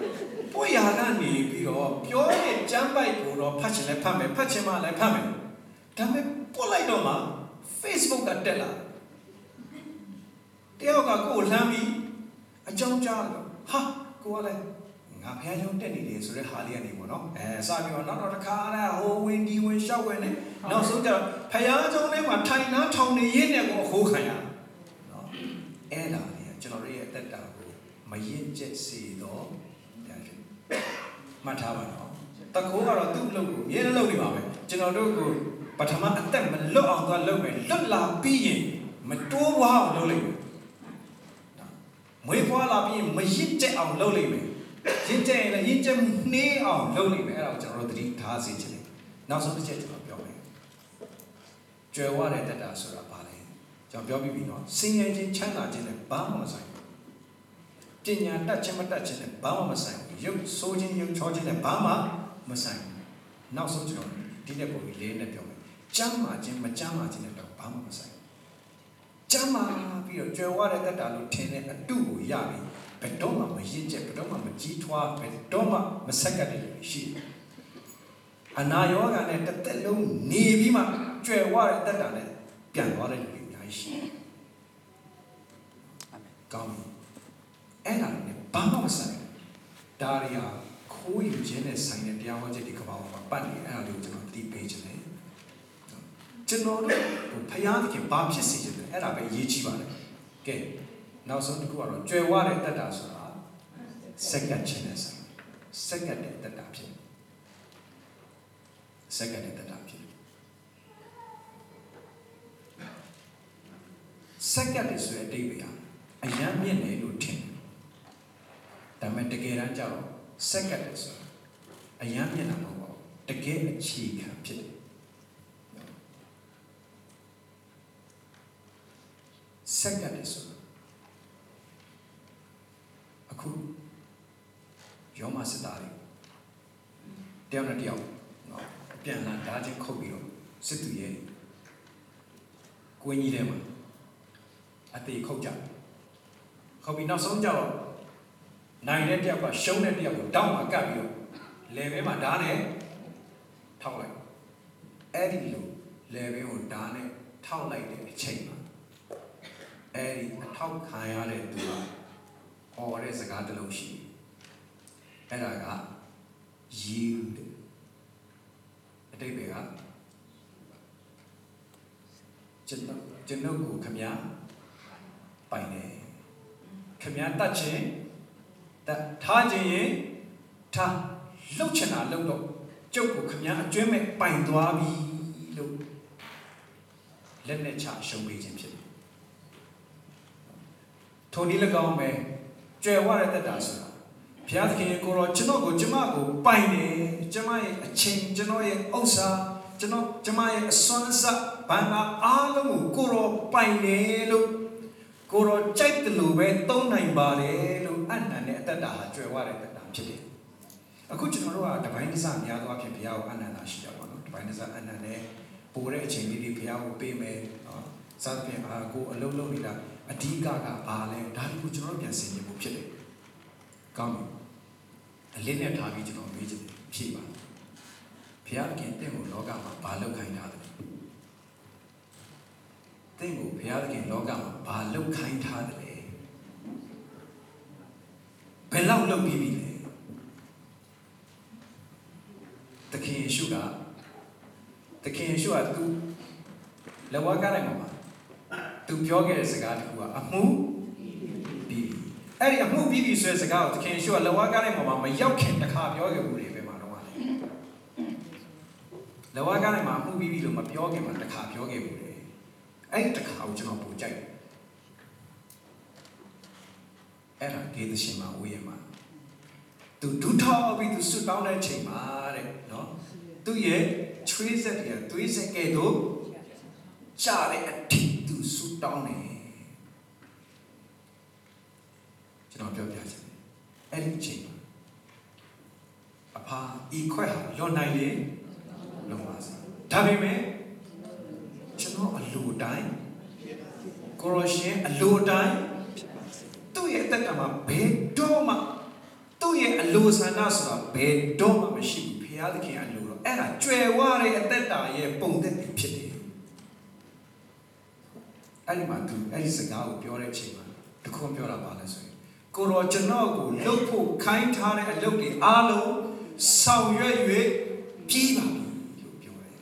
ပို့ရကနေပြီးတော့ပြောတဲ့ကျမ်းဘိုက်ကိုတော့ဖတ်ချင်လဲဖတ်မယ်ဖတ်ချင်မှလည်းဖတ်မယ် ဒါပေမဲ့ပို့လိုက်တော့မှ Facebook ကတက်လာတယ်တယောက်ကကိုယ်လှမ်းပြီးအကြောင်းကြားတယ်ဟာကိုကလည်းငါဖះချုံတက်နေတယ်ဆိုတဲ့ဟာလေးကနေပေါ့နော်အဲစပြီးတော့နောက်တော့တစ်ခါအဲ့ဟိုဝင်ဒီဝင်ရှောက်ဝင်နေနောက်ဆုံးကျတော့ဖះချုံထဲမှာထိုင်နှားထောင်နေရင်းနဲ့ကိုအခိုးခံရနော်အဲ့ဒါလေကျွန်တော်တို့ရဲ့အသက်တာကိုမရင်ကျက်စေတော့ပြန်ဖြစ်မှတ်ထားပါနော်တခိုးကတော့သူ့အလုပ်ကိုအမြဲတမ်းလုပ်နေပါပဲကျွန်တော်တို့ကို ပထမအသက်မလွတ်အောင်သွားလုပ်မယ်လွတ်လာပြီးရင်မတိုးပွားအောင်လုပ်လိုက်မယ်မွေးဖွားလာပြီးမရစ်ကျက်အောင်လုပ်လိုက်မယ်ရစ်ကျက်ရင်လည်းရစ်ကျက်မှုနှေးအောင်လုပ်လိုက်မယ်အဲ့ဒါကိုကျွန်တော်တို့သတိထားစေချင်တယ်နောက်ဆုံးတစ်ချက်ကျွန်တော်ပြောမယ်ကြွယ်ဝတဲ့တက်တာဆိုတာဘာလဲကျွန်တော်ပြောပြီးပြီနော်စင်ရင်ချင်းချမ်းသာခြင်းနဲ့ဘာမှမဆိုင်ဘူးပညာတတ်ခြင်းမတတ်ခြင်းနဲ့ဘာမှမဆိုင်ဘူးရုပ်ဆိုးခြင်းရုပ်ချောခြင်းနဲ့ဘာမှမဆိုင်ဘူးနောက်ဆုံးကျွန်တော်ဒီနေ့ပုံကြီးလေးနဲ့ပြောမယ် ကျမ်းမာခြင်းမကျမ်းမာခြင်းနဲ့တော့ဘာမှမဆိုင်ဘူးကျမ်းမာပြီးတော့ကြွယ်ဝတဲ့တတ်တာလို့ထင်တဲ့အတုကိုရပြီဘယ်တော့မှမရင့်ကျက်ဘယ်တော့မှမကြီးထွားဘယ်တော့မှမဆက်ကပ်တဲ့လူရှိတယ်အနာရောဂါနဲ့တစ်သက်လုံးနေပြီးမှကြွယ်ဝတဲ့တတ်တာနဲ့ပြန်သွားတဲ့လူတွေအများကြီးရှိတယ်အာမင်ကောင်းပြီအဲ့ဒါနဲ့ဘာမှမဆိုင်ဘူးဒါရီယာခိုးယူခြင်းနဲ့ဆိုင်တဲ့တရားဟောချက်ဒီကဘာမှာပတ်နေအဲ့ဒါလေးကိုကျွန်တော်သိပေးခြင်းတယ် ကျွန်တော်တို့ဖယားသခင်ဘာဖြစ်စေချင်လဲအဲ့ဒါပဲအရေးကြီးပါတယ်ကဲနောက်ဆုံးတစ်ခုကတော့ကြွယ်ဝတဲ့တတ်တာဆိုတာစက္ကန့်ခြင်းနဲ့ဆိုင်စက္ကန့်တဲ့တတ်တာဖြစ်စက္ကန့်တဲ့တတ်တာဖြစ်စက္ကန့်တဲ့ဆိုတဲ့အတိတ်ပဲဟာအယမ်းမြင့်တယ်လို့ထင်တယ်ဒါပေမဲ့တကယ်တမ်းကျတော့စက္ကန့်တဲ့ဆိုတာအယမ်းမြင့်တာမဟုတ်ပါဘူးတကယ်အခြေခံဖြစ်တယ် စက္ကန့်လေးဆိုအခုရောမစစ်သားတွေတယောက်နဲ့တယောက်နော်အပြန်လာဓာချင်းခုတ်ပြီးတော့စစ်သူရဲ့ကိုင်းကြီးထဲမှာအသေးခုတ်ကြခုတ်ပြီးနောက်ဆုံးကြတော့နိုင်တဲ့တယောက်ကရှုံးတဲ့တယောက်ကိုတောင်းမှာကပ်ပြီးတော့လေဘဲမှာဓာနဲ့ထောက်လိုက်အဲ့ဒီလိုလေဘဲကိုဓာနဲ့ထောက်လိုက်တဲ့အချိန်မှာ အဲ့ဒီအထောက်ခံရတဲ့သူကဟောတဲ့စကားတစ်လုံးရှိတယ်အဲ့ဒါက yield အတိတ်ပဲကကျွန်တော်ကျွန်တော်ကိုခမညာပိုင်တယ်ခမညာတတ်ခြင်းတတ်ထားခြင်းရင်ထားလှုပ်ချင်တာလှုပ်တော့ကျုပ်ကိုခမညာအကျွမ်းမဲ့ပိုင်သွားပြီလို့လက်နဲ့ချရှုံးပေးခြင်းဖြစ်တယ် ထိုနည်း၎င်းပဲကြွယ်ဝတဲ့တက်တာဆိုတာဘုရားသခင်ကိုရောကျွန်တော်ကိုကျမကိုပိုင်တယ်ကျမရဲ့အချိန်ကျွန်တော်ရဲ့ဥစ္စာကျွန်တော်ကျမရဲ့အစွမ်းစဘာသာအားလုံးကိုကိုရောပိုင်တယ်လို့ကိုရောကြိုက်တယ်လို့ပဲသုံးနိုင်ပါတယ်လို့အနန္တနဲ့အတ္တဟာကြွယ်ဝတဲ့တက်တာဖြစ်တယ်အခုကျွန်တော်တို့ကတပိုင်းကိစ္စများသောအားဖြင့်ဘုရားကိုအနန္တရှိကြပါတော့တပိုင်းကိစ္စအနန္တနဲ့ပိုတဲ့အချိန်လေးတွေဘုရားကိုပေးမယ်နော်စသဖြင့်အာကိုအလုံးလုံးနေတာ အဓိကကဘာလဲဒါတွေကိုကျွန်တော်ပြန်ဆင်ခြင်ဖို့ဖြစ်တယ်။ကောင်းပြီ။အလင်းနဲ့ထားပြီးကျွန်တော်မေးချင်တယ်ဖြေပါ။ဘုရားခင်တင့်ကိုလောကမှာဘာလောက်ခိုင်းထားသလဲ။တင့်ကိုဘုရားခင်လောကမှာဘာလောက်ခိုင်းထားသလဲ။ဘယ်လောက်လောက်ပြီးပြီလဲ။သခင်ယေရှုကသခင်ယေရှုကသူလက်ဝါးကားတိုင်းမှာ သူပြောခဲ့တဲ့စကားတစ်ခုကအမှုပြီးပြီအဲ့ဒီအမှုပြီးပြီဆိုတဲ့စကားကိုတခင်ယေရှုကလက်ဝါးကားလိုက်မှာမရောက်ခင်တစ်ခါပြောခဲ့ဘူးလေပဲမှာတော့လေလက်ဝါးကားလိုက်မှာအမှုပြီးပြီလို့မပြောခင်မှာတစ်ခါပြောခဲ့ဘူးလေအဲ့ဒီတစ်ခါကိုကျွန်တော်ပိုကြိုက်တယ်အဲ့ဒါဒေသရှင်မှာဝေးရမှာသူဒုထောက်ပြီးသူဆွတ်တောင်းတဲ့ချိန်မှာတဲ့နော်သူရဲ့ချွေးဆက်တွေကသွေးဆက်ကဲ့သို့ကြားတဲ့အထိသူဆွ တ်တောင်းတယ်ကျွန်တော်ပြောပြချင်တယ်အဲ့ဒီအချိန်မှာအဖာဤခွက်ဟာလွန်နိုင်လေလွန်ပါစေဒါပေမဲ့ကျွန်တော်အလိုတိုင်းကိုရရှင်အလိုတိုင်းသူ့ရဲ့အတ္တမှာဘယ်တော့မှသူ့ရဲ့အလိုဆန္ဒဆိုတာဘယ်တော့မှမရှိဘူးဖခင်သခင်အလိုတော့အဲ့ဒါကြွယ်ဝတဲ့အတ္တရဲ့ပုံသက်တွေဖြစ်တယ် အဲ့ဒီမှာသူအဲ့ဒီစကားကိုပြောတဲ့အချိန်မှာတခွန်းပြောတာပါလဲဆိုရင်ကိုရောကျွန်တော်ကိုလှုပ်ဖို့ခိုင်းထားတဲ့အလုပ်တွေအားလုံးဆောင်ရွက်၍ပြီးပါပြီလို့ပြောတယ်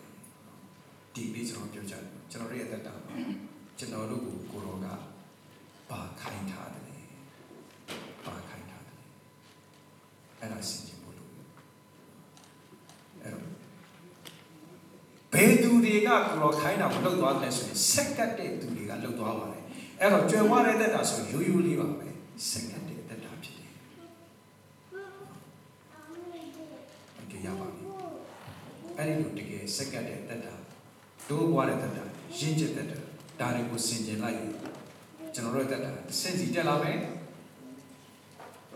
ဒီပြီးကျွန်တော်ပြောကြတယ်ကျွန်တော်ရဲ့အတ္တမှာကျွန်တော်တို့ကိုကိုရောကပါခိုင်းထားတယ် ပါခိုင်းတာတယ်အဲ့ဒါစဉ်းကျင်ဖို့လို့အဲ့တော့ဘယ်သူတွေ ကကိုတော့ခိုင်းတာမလုပ်သွားတယ်ဆိုရင်ဆက်ကတ်တဲ့သူတွေကလုပ်သွားပါတယ်အဲ့တော့ကြွယ်ဝတဲ့တက်တာဆိုရိုးရိုးလေးပါပဲဆက်ကတ်တဲ့တက်တာဖြစ်တယ်အကြရပါပြီအဲ့ဒီလိုတကယ်ဆက်ကတ်တဲ့တက်တာဒိုးပွားတဲ့တက်တာရင့်ကျက်တက်တာဒါတွေကိုစင်ကြင်လိုက်ရင်ကျွန်တော်တို့တက်တာစင်စီတက်လာမယ်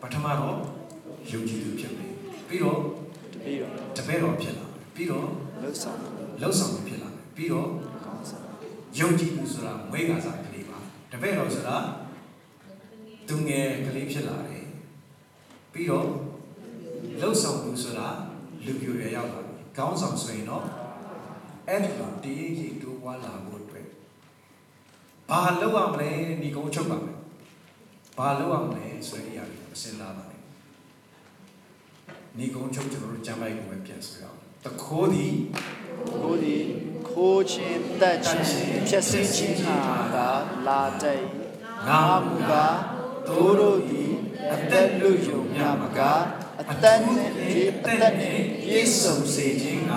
ပထမတော့ယုံကြည်သူဖြစ်မယ်ပြီးတော့ပြီးတော့တပည့်တော်ဖြစ်လာပြီးတော့လှုပ်ဆောင်လှုပ်ဆောင် မွေးကစားကလေးပါတပည့်တော်ဆိုတာသူငယ်ကလေးဖြစ်လာတယ်ပြီးတော့လှုပ်ဆောင်သူဆိုတာလူပြိုရရောက်လာပြီခေါင်းဆောင်ဆိုရင်တော့အဲ့ဒီလိုတည်ရင်ရိတ်တိုးွားလာဖို့အတွက်ဘာလုပ်ရမလဲဒီကုန်းချုပ်ပါမယ်ဘာလုပ်ရမလဲဆိုတဲ့အရာကိုစဉ်းစားပါမယ်နေကုန်းချုပ်ကျွန်တော်တို့ကျမ်းပိုက်ကိုပဲပြန်ဆိုရအောင်တခိုးသည်ကိုယ်ဒီ ခိုးခြင်းတက်ခြင်းဖြည့်စည်းခြင်းဟာသာလာတဲ့ငါမူကားတို့တို့သည်အသက်လူယုံမြမကအသက်နဲ့ဒီအသက်နဲ့ပြည့်စုံစေခြင်းက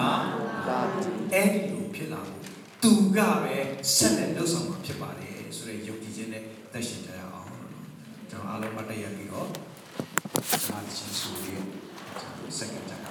လာတည်အဲ့ဒီလိုဖြစ်လာဖို့သူကပဲဆက်လက်လှုပ်ဆောင်မှာဖြစ်ပါတယ်ဆိုတဲ့ယုံကြည်ခြင်းနဲ့သက်ရှင်ကြရအောင်ကျွန်တော်အားလုံးမတ်တရပြီးတော့ကျွန်တော်ချင်းဆိုပြီးစက္ကန့်